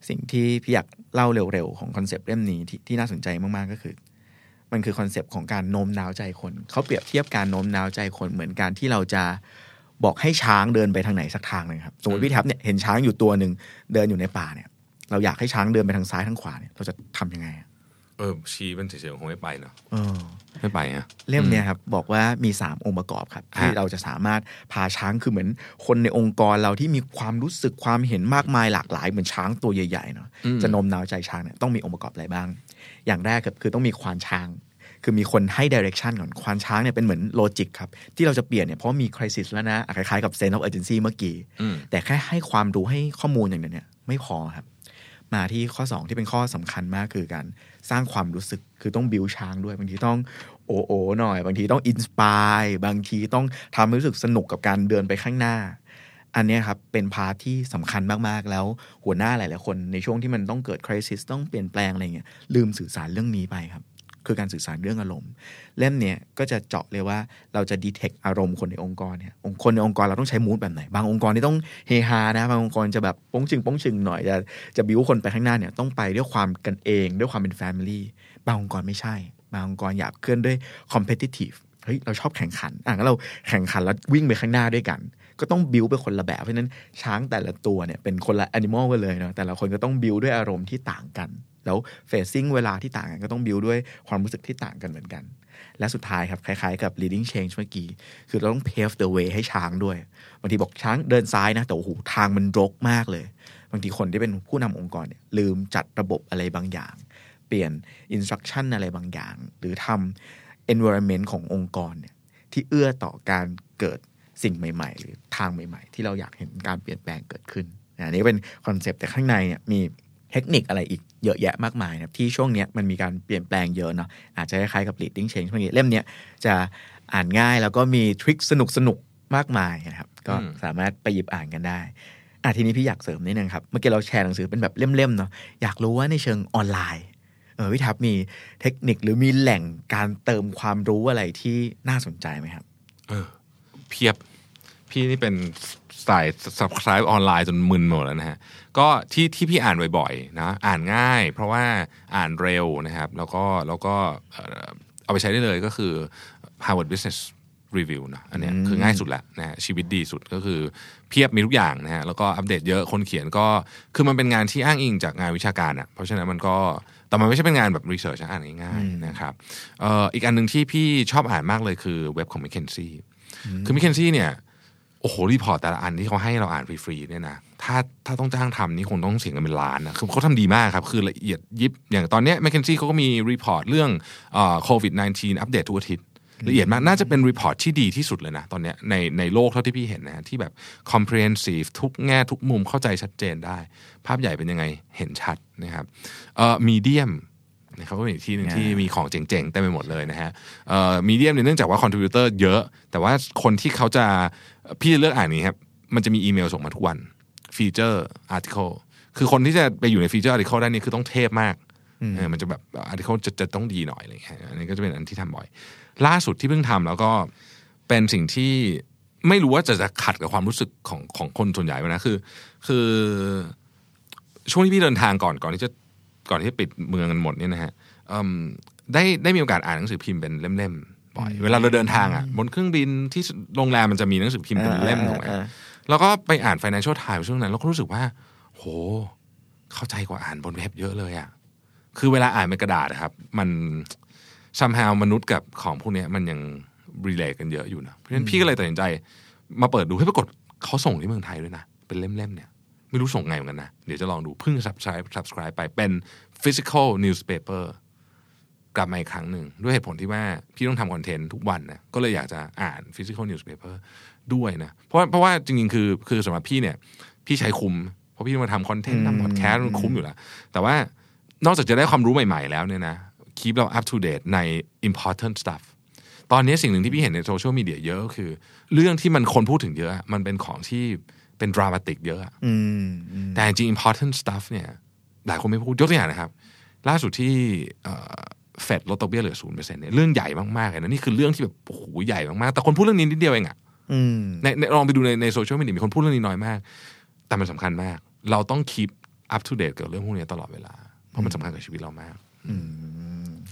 สิ่งที่พี่อยากเล่าเร็วๆ ของคอนเซปต์เล่มนี้ที่ที่น่าสนใจมากๆก็คือ มันคือคอนเซปต์ของการโน้มน้าวใจคน เขาเปรียบเทียบการโน้มน้าวใจคนเหมือนการที่เราจะบอกให้ช้างเดินไปทางไหนสักทางหนึ่งครับสมมติพี่แท็บเนี่ยเห็นช้างอยู่ตัวหนึ่งเดินอยู่ในป่าเนี่ย เราอยากให้ช้างเดินไปทางซ้ายทางขวาเนี่ยเราจะทำยังไงอะ เออชี้มันเฉยๆคงไม่ไปเนาะเออไม่ไปฮะเล่มเนี่ยครับบอกว่ามี 3 องค์ประกอบครับ ที่ฮะเราจะสามารถพาช้างคือเหมือนคนในองค์กรเราที่มีความรู้สึกความเห็นมากมายหลากหลายเหมือนช้างตัวใหญ่ๆเนาะจะโน้มน้าวใจช้างเนี่ยต้องมีองค์ประกอบอะไรบ้าง อย่างแรกครับคือต้องมีควานช้าง คือมีคนให้ดิเรกชันก่อนควานช้างเนี่ยเป็นเหมือนโลจิกครับ ที่เราจะเปลี่ยนเนี่ยเพราะมีคริสิสแล้วนะอะคล้ายๆกับ sense of urgency เมื่อกี้อืมแต่แค่ให้ความรู้ให้ข้อมูลอย่างเดียวเนี่ยไม่พอครับ มาที่ข้อ 2 ที่เป็นข้อสำคัญมากคือการสร้างความรู้สึกคือต้องบิวช้างด้วย บางทีต้องโอโอหน่อย บางทีต้อง inspire บางทีต้องทำให้รู้สึกสนุกกับการเดินไปข้างหน้า อันนี้ครับ เป็น part ที่สำคัญมาก ๆ แล้วหัวหน้าหลาย ๆ คนในช่วงที่มันต้องเกิด crisis ต้องเปลี่ยนแปลงอะไรเงี้ยลืมสื่อสารเรื่องนี้ไปครับ คือการสื่อสารเรื่องอารมณ์ เล่มเนี้ยก็จะเจาะเลยว่าเราจะ detect อารมณ์คนในองค์กรเนี่ยองค์คนในองค์กรเราต้องใช้ mood แบบไหน บางองค์กรที่ต้องเฮฮานะ บางองค์กรจะแบบป้งชึงป้งชึงหน่อย จะจะบิวคนไปข้างหน้าเนี่ยต้องไปด้วยความกันเอง ด้วยความเป็น family บางองค์กรไม่ใช่ บางองค์กรอยากเคลื่อนด้วย competitive เฮ้ยเราชอบแข่งขัน อะงั้นเราแข่งขันแล้ววิ่งไปข้างหน้าด้วยกัน ก็ต้องบิวไปคนละแบบ เพราะฉะนั้นช้างแต่ละตัวเนี่ยเป็นคนละ animal กันเลยเนาะแต่ละคนก็ต้องบิวด้วยอารมณ์ที่ต่างกัน แล้ว phasing เวลาที่ต่างกันก็ต้องบิวด้วยความรู้สึกที่ต่างกันเหมือนกัน และสุดท้ายครับคล้ายๆกับ leading change เมื่อกี้ คือเราต้อง pave the way ให้ช้างด้วยบางทีบอกช้างเดินซ้ายนะ แต่โอ้โหทางมันรกมากเลย บางทีคนที่เป็นผู้นำองค์กรเนี่ยลืมจัดระบบอะไรบางอย่าง เปลี่ยน instruction อะไรบางอย่าง หรือทำ environment ขององค์กรเนี่ยที่เอื้อต่อการเกิดสิ่งใหม่ ๆ หรือทางใหม่ ๆ ที่เราอยากเห็นการเปลี่ยนแปลงเกิดขึ้นอันนี้เป็นคอนเซปต์แต่ข้างในเนี่ยมี เทคนิคอะไรอีกเยอะแยะมากมายนะที่ช่วงนี้มันมีการเปลี่ยนแปลงเยอะเนาะอาจจะคล้ายๆกับ leading change เมื่อกี้เล่มนี้จะอ่านง่ายแล้วก็มีทริคสนุกๆมากมายนะครับ ก็สามารถไปหยิบอ่านกันได้อะทีนี้พี่อยากเสริมนิดนึงครับ เมื่อกี้เราแชร์หนังสือเป็นแบบเล่มๆเนาะอยากรู้ว่าในเชิงออนไลน์เออพี่ทับมีเทคนิคหรือมีแหล่งการเติมความรู้อะไรที่น่าสนใจไหมครับ เออ เพียบพี่นี่เป็น สาย subscribe ออนไลน์จนมึนหมดแล้วนะฮะก็ที่ที่พี่อ่านบ่อยๆนะอ่านง่าย เพราะว่าอ่านเร็วนะครับ แล้วก็แล้วก็เอ่อเอาไปใช้ได้เลยก็คือ Harvard Business Review นะอันเนี้ยคือง่ายสุดแหละนะฮะชีวิตดีสุดก็คือเพียบมีทุกอย่างนะฮะแล้วก็อัปเดตเยอะคนเขียนก็คือมันเป็นงานที่อ้างอิงจากงานวิชาการอะเพราะฉะนั้นมันก็แต่มันไม่ใช่เป็นงานแบบรีเสิร์ชอ่านง่ายๆนะครับเอ่ออีกอันหนึ่งที่พี่ชอบอ่านมากเลยคือเว็บของ m c k เคนซี่คือ m c k เคนซี่เนี่ย โอ้โห report แต่ละอันที่เขาให้เราอ่านฟรีๆเนี่ยนะถ้าถ้าต้องจ้างทำนี่คงต้องเสียเงินเป็นล้านนะคือเขาทำดีมากครับ คือละเอียดยิบ อย่างตอนนี้ McKinsey เขาก็มี report เรื่องโควิด -19 อัปเดตทุกอาทิตย์ละเอียดมากน่าจะเป็น report ที่ดีที่สุดเลยนะ ตอนนี้ในในโลกเท่าที่พี่เห็นนะที่แบบ comprehensive ทุกแง่ทุกมุมเข้าใจชัดเจนได้ ภาพใหญ่เป็นยังไงเห็นชัดนะครับเอ่อ Medium เขาก็เป็นอีกที่หนึ่งที่มีของเจ๋งๆเต็มไปหมดเลยนะฮะเอ่อ Medium เนี่ยเนื่องจากว่า contributor เยอะ แต่ว่าคนที่เขาจะพี่เลือกอ่านนี้ครับมันจะมีอีเมลส่งมาทุกวัน feature article คือคนที่จะไปอยู่ใน feature article ได้นี่คือต้องเทพมากเออมันจะแบบ article จะจะต้องดีหน่อยอะไรอย่างเงี้ยอันนี้ก็จะเป็นอันที่ทำบ่อย ล่าสุดที่เพิ่งทำแล้วก็เป็นสิ่งที่ไม่รู้ว่าจะจะขัดกับความรู้สึกของของคนส่วนใหญ่ไหมนะคือ คือช่วงที่พี่เดินทางก่อนก่อนที่จะ ก่อนที่จะปิดเมืองกันหมดเนี่ยนะฮะเอิ่มได้ได้มีโอกาสอ่านหนังสือพิมพ์เป็นเล่มๆบ่อย เวลาเราเดินทางอะบนเครื่องบินที่โรงแรมมันจะมีหนังสือพิมพ์เป็นเล่มถูกไหมอ่าแล้วก็ไปอ่าน Financial Times ช่วงนั้นแล้วก็รู้สึกว่า โห เข้าใจกว่าอ่านบนเว็บเยอะเลยอะคือเวลาอ่านเป็นกระดาษนะครับ มัน somehow มนุษย์กับของพวกเนี้ยมันยังรีเลทกันเยอะอยู่นะเพราะฉะนั้นพี่ก็เลยตัดสินใจ มาเปิดดูให้ปรากฏเขาส่งที่เมืองไทยด้วยนะ เป็นเล่มๆเนี่ย ไม่รู้ส่งไงเหมือนกันนะ เดี๋ยวจะลองดูเพิ่ง subscribe subscribe ไปเป็น physical newspaper กลับมาอีกครั้งหนึ่ง ด้วยเหตุผลที่ว่าพี่ต้องทำคอนเทนต์ทุกวันนะก็เลยอยากจะอ่าน physical newspaper ด้วยนะ เพราะว่าเพราะว่าจริงๆ คือคือสำหรับพี่เนี่ย พี่ใช้คุ้ม เพราะพี่มาทำคอนเทนต์ทำพอดแคสต์มันคุ้มอยู่แล้ว แต่ว่านอกจากจะได้ความรู้ใหม่ๆแล้วเนี่ยนะ keep เรา up to date ใน important stuff ตอนนี้สิ่งหนึ่งที่พี่เห็นในโซเชียลมีเดียเยอะก็คือ เรื่องที่มันคนพูดถึงเยอะอะมันเป็นของที่ เป็นดรามาติกเยอะอะอืมอืมแต่จริง important stuff เนี่ยหลายคนไม่พูดยกตัวอย่างนะครับ ล่าสุดที่เฟดลดดอกเบี้ยเหลือศูนย์เปอร์เซ็นต์เนี่ยเรื่องใหญ่มากๆเลยนะนี่คือเรื่องที่แบบโอ้โหใหญ่มากๆ แต่คนพูดเรื่องนี้นิดเดียวเองอะอืมในในลองไปดูในในโซเชียลมีเดียมีคนพูดเรื่องนี้น้อยมาก แต่มันสำคัญมาก เราต้อง keep up to date กับเรื่องพวกนี้ตลอดเวลา เพราะมันสำคัญกับชีวิตเรามาก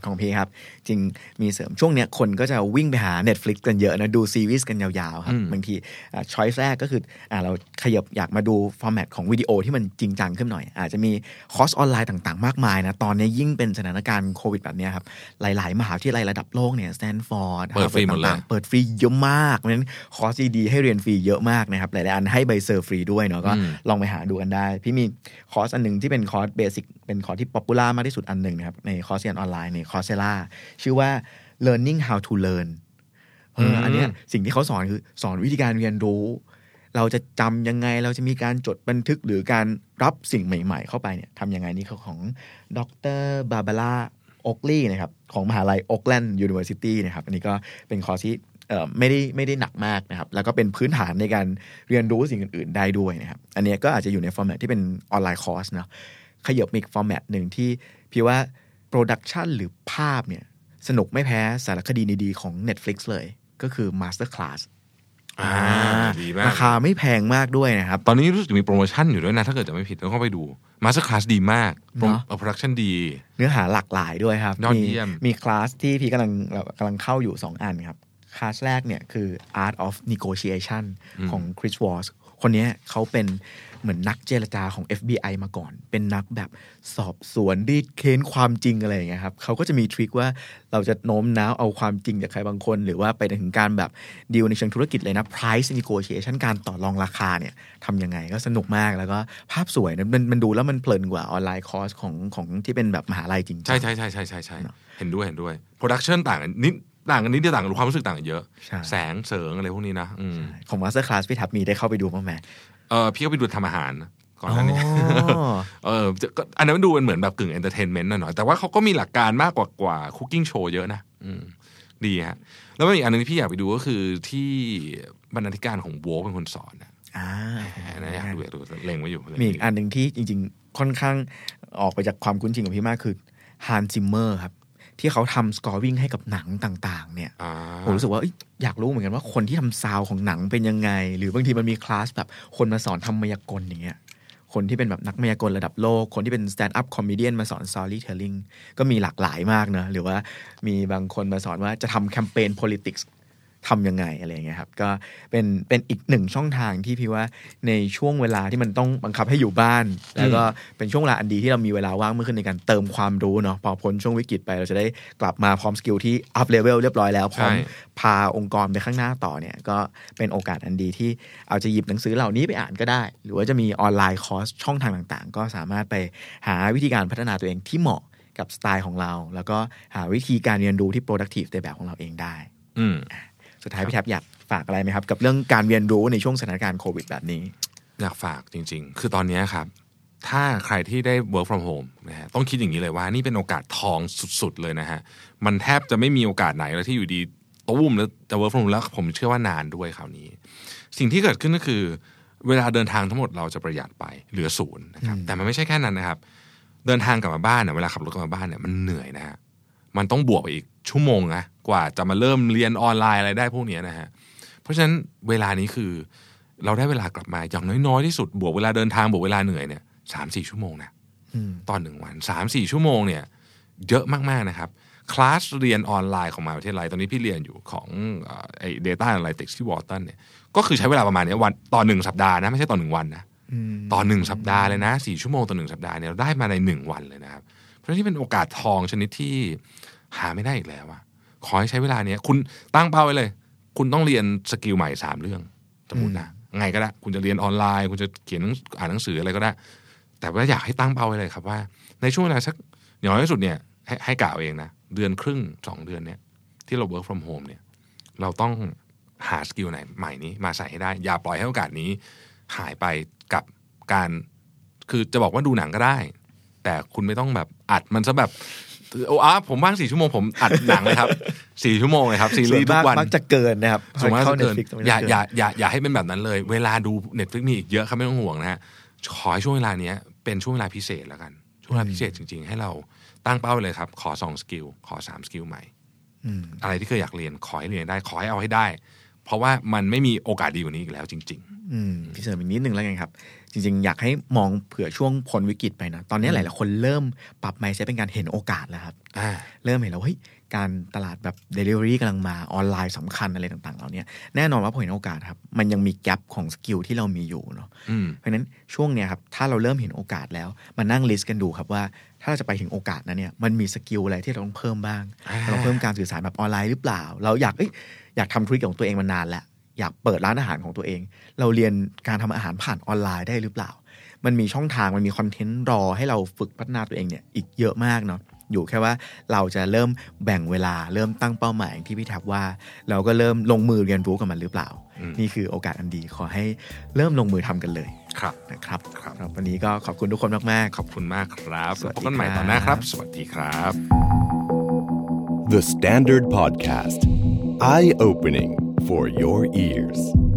ของพี่ครับ จริงมีเสริมช่วงเนี้ยคนก็จะวิ่งไปหา Netflix กันเยอะนะ ดูซีรีส์กันยาวๆครับอืมบางที choice แรกก็คืออ่าเราขยับอยากมาดู format ของวิดีโอที่มันจริงจังขึ้นหน่อย อาจจะมีคอร์สออนไลน์ต่างๆ มากมายนะ ตอนนี้ยิ่งเป็นสถานการณ์โควิดแบบเนี้ยครับ หลายๆ มหาวิทยาลัยระดับโลกเนี่ยสแตนฟอร์ดเปิดฟรีหมดเลยเปิดฟรีเยอะมากเพราะฉะนั้นคอร์สดีๆให้เรียนฟรีเยอะมากนะครับหลายๆอันให้ใบ cert ฟรีด้วยเนาะก็อืมลองไปหาดูกันได้ พี่มีคอร์สอันหนึ่งที่เป็นคอร์ส basic เป็นคอร์สที่ popular มากที่สุดอันหนึ่งนะครับในคอร์สเรียนออนไลน์ใน Courseraชื่อว่า learning how to learn เอออันเนี้ยสิ่งที่เขาสอนคือสอนวิธีการเรียนรู้ เราจะจำยังไงเราจะมีการจดบันทึกหรือการรับสิ่งใหม่ ๆ เข้าไปเนี่ยทำยังไงนี่คือของดร Barbara Oakley นะครับของมหาลัย Oakland University นะครับอันนี้ก็เป็นคอร์สที่เอ่อไม่ได้ไม่ได้หนักมากนะครับ แล้วก็เป็นพื้นฐานในการเรียนรู้สิ่งอื่น ๆ ได้ด้วยนะครับ อันเนี้ยก็อาจจะอยู่ใน format ที่เป็น online course เนาะขยับมาอีก format หนึ่งที่พี่ว่า production หรือภาพเนี่ยสนุกไม่แพ้สารคดีดีๆของ Netflix เลย ก็คือ Master Class อ่าดีมากราคาไม่แพงมากด้วยนะครับ ตอนนี้รู้สึกมีโปรโมชั่นอยู่ด้วยนะ ถ้าเกิดจำไม่ผิดต้องเข้าไปดู Master Class ดีมากเนอะ production ดี เนื้อหาหลากหลายด้วยครับ ยอดมีเยี่ยม มีคลาสที่พี่กำลังเรากำลังเข้าอยู่ 2 อันครับ คลาสแรกเนี่ยคือ Art of Negotiation ของ Chris Voss คนเนี้ยเขาเป็น เหมือนนักเจรจาของ FBI มาก่อน เป็นนักแบบสอบสวนรีดเค้นความจริงอะไรอย่างเงี้ยครับเขาก็จะมี trick ว่าเราจะโน้มน้าวเอาความจริงจากใครบางคน หรือว่าไปถึงการแบบดีลในเชิงธุรกิจเลยนะ price negotiation การต่อรองราคาเนี่ยทำยังไงก็สนุกมากแล้วก็ภาพสวยนะมันมันดูแล้วมันเพลินกว่า online course ของของที่เป็นแบบมหาลัยจริงๆใช่ใช่ใช่ใช่ใช่ใช่เห็นด้วยเห็นด้วย production ต่างกันนิด ต่างกันนิดเดียวต่างกันความรู้สึกต่างกันเยอะใช่แสงเสริงอะไรพวกนี้นะอืมของ Master Class พี่ทับมีได้เข้าไปดูบ้างไหมเออพี่ก็ไปดูทำอาหารก่อนหน้านี้อ๋อเออก็อันนั้นมันดูเป็นเหมือนแบบกึ่ง entertainment หน่อยๆแต่ว่าเขาก็มีหลักการมากกว่ากว่า cooking show เยอะนะอืมดีฮะ แล้วก็อีกอันหนึ่งที่พี่อยากไปดูก็คือที่บรรณาธิการของโวเป็นคนสอนนะอ่าอันนั้นอยากดูอยากดูเล็งไว้อยู่มีอีกอันหนึ่งที่จริง ๆ ค่อนข้างออกไปจากความคุ้นชินของพี่มากคือ Hans Zimmer ครับ ที่เขาทำ scoring ให้กับหนังต่าง ๆ เนี่ยอ่าผมรู้สึกว่าเอ้ยอยากรู้เหมือนกันว่าคนที่ทำซาวด์ของหนังเป็นยังไง หรือบางทีมันมีคลาสแบบคนมาสอนทำมายากลอย่างเงี้ยคนที่เป็นแบบนักมายากลระดับโลก คนที่เป็น stand up comedian มาสอน storytelling ก็มีหลากหลายมากเนอะหรือว่ามีบางคนมาสอนว่าจะทำแคมเปญ politics ทำยังไงอะไรอย่างเงี้ยครับก็เป็นเป็นอีกหนึ่งช่องทางที่พี่ว่าในช่วงเวลาที่มันต้องบังคับให้อยู่บ้าน แล้วก็เป็นช่วงเวลาอันดีที่เรามีเวลาว่างมากขึ้นในการเติมความรู้เนาะพอพ้นช่วงวิกฤตไปเราจะได้กลับมาพร้อม skill ที่ up level เรียบร้อยแล้วพร้อมใช่พาองค์กรไปข้างหน้าต่อเนี่ยก็เป็นโอกาสอันดีที่เอาจะหยิบหนังสือเหล่านี้ไปอ่านก็ได้ หรือว่าจะมี online course ช่องทางต่างๆ ก็สามารถไปหาวิธีการพัฒนาตัวเองที่เหมาะกับสไตล์ของเรา แล้วก็หาวิธีการเรียนรู้ที่ productive ในแบบของเราเองได้ อืม สุดท้ายพี่แท็บอยากฝากอะไรไหมครับ กับเรื่องการเรียนรู้ในช่วงสถานการณ์โควิดแบบนี้ อยากฝากจริง ๆ คือตอนนี้ครับ ถ้าใครที่ได้ work from home นะฮะต้องคิดอย่างนี้เลยว่านี่เป็นโอกาสทองสุดๆเลยนะฮะมันแทบจะไม่มีโอกาสไหนเลยที่อยู่ดีตุ้มแล้วจะ work from home แล้วผมเชื่อว่านานด้วยคราวนี้ สิ่งที่เกิดขึ้นก็คือ เวลาเดินทางทั้งหมดเราจะประหยัดไปเหลือศูนย์นะครับแต่มันไม่ใช่แค่นั้นนะครับ เดินทางกลับมาบ้านเนี่ยเวลาขับรถกลับมาบ้านเนี่ยมันเหนื่อยนะฮะมันต้องบวกไปอีก ชั่วโมงนะกว่าจะมาเริ่มเรียนออนไลน์อะไรได้พวกเนี้ยนะฮะเพราะฉะนั้นเวลานี้คือเราได้เวลากลับมาอย่างน้อยๆที่สุดบวกเวลาเดินทางบวกเวลาเหนื่อยเนี่ยสามสี่ชั่วโมงนะอืมตอนหนึ่งวันสามสี่ชั่วโมงเนี่ยเยอะมากๆนะครับคลาสเรียนออนไลน์ของมหาวิทยาลัยตอนนี้พี่เรียนอยู่ของเอ่อไอ้ data analytics ที่วอร์ตันเนี่ยก็คือใช้เวลาประมาณเนี้ยวันต่อหนึ่งสัปดาห์นะไม่ใช่ต่อหนึ่งวันนะอืมต่อหนึ่งสัปดาห์เลยนะสี่ชั่วโมงต่อหนึ่งสัปดาห์เนี่ยเราได้มาในหนึ่งวันเลยนะครับ เพราะฉะนั้นนี่เป็นโอกาสทองชนิดที่ หาไม่ได้อีกแล้วอะขอให้ใช้เวลาเนี้ยคุณตั้งเป้าไว้เลย คุณต้องเรียน skill ใหม่สามเรื่องสมมตินะไงก็ได้ คุณจะเรียนออนไลน์ คุณจะเขียนหนังอ่านหนังสืออะไรก็ได้ แต่ว่าอยากให้ตั้งเป้าไว้เลยครับว่า ในช่วงเวลาสักอย่างน้อยที่สุดเนี่ยให้ให้กล่าวเองนะเดือนครึ่งสองเดือนเนี่ยที่เรา work from home เนี่ยเราต้องหา skill ไหนใหม่นี้มาใส่ให้ได้ อย่าปล่อยให้โอกาสนี้ หายไปกับการ คือจะบอกว่าดูหนังก็ได้ แต่คุณไม่ต้องแบบอัดมันซะแบบ โอ้อาผมว่างสี่ชั่วโมงผมอัดหนังเลยครับสี่ชั่วโมงเลยครับซีรีส์ทุกวันส่วนมากมักจะเกินนะครับสมมติว่าเข้าเกิน Netflix มันจะอย่าเกินอย่าอย่าอย่าให้เป็นแบบนั้นเลย เวลาดู Netflix มีอีกเยอะครับไม่ต้องห่วงนะฮะขอให้ช่วงเวลาเนี้ยเป็นช่วงเวลาพิเศษแล้วกัน ช่วงเวลาพิเศษจริง ๆ ให้เราตั้งเป้าไว้เลยครับ ขอสอง skill ขอสาม skill ใหม่อืมอะไรที่เคยอยากเรียนขอให้เรียนได้ ขอให้เอาให้ได้ เพราะว่ามันไม่มีโอกาสดีกว่านี้อีกแล้วจริงอืมพี่เสริมอีกนิดนึงแล้วกันครับ จริงๆ อยากให้มองเผื่อช่วงพ้นวิกฤตไปนะ ตอนนี้หลายๆคนเริ่มปรับไมซ์เป็นการเห็นโอกาสแล้วครับๆอ่าเริ่มเห็นแล้วเฮ้ยการตลาดแบบ Delivery กำลังมาออนไลน์สำคัญอะไรต่างๆเหล่านี้แน่นอนว่าพอเห็นโอกาสครับ มันยังมี gap ของ skill ที่เรามีอยู่เนาะอืมเพราะฉะนั้นช่วงเนี้ยครับถ้าเราเริ่มเห็นโอกาสแล้วมานั่ง list กันดูครับว่า ถ้าเราจะไปถึงโอกาสนั้นเนี่ยมันมี skill อะไรที่เราต้องเพิ่มบ้างอ่าเราต้องเพิ่มการสื่อสารแบบออนไลน์หรือเปล่า เราอยากเอ้ยอยากทำธุรกิจของตัวเองมานานแล้ว อยากเปิดร้านอาหารของตัวเอง เราเรียนการทำอาหารผ่านออนไลน์ได้หรือเปล่า มันมีช่องทางมันมีคอนเทนต์รอให้เราฝึกพัฒนาตัวเองเนี่ยอีกเยอะมากเนาะอยู่แค่ว่าเราจะเริ่มแบ่งเวลาเริ่มตั้งเป้าหมายอย่างที่พี่แท็บว่า เราก็เริ่มลงมือเรียนรู้กับมันหรือเปล่าอืมนี่คือโอกาสอันดีขอให้เริ่มลงมือทำกันเลยครับนะครับครับสำหรับวันนี้ก็ขอบคุณทุกคนมากขอบคุณมากครับสวัสดีพบกันใหม่ตอนหน้าครับ สวัสดีครับ The Standard Podcast. Eye opening for your ears.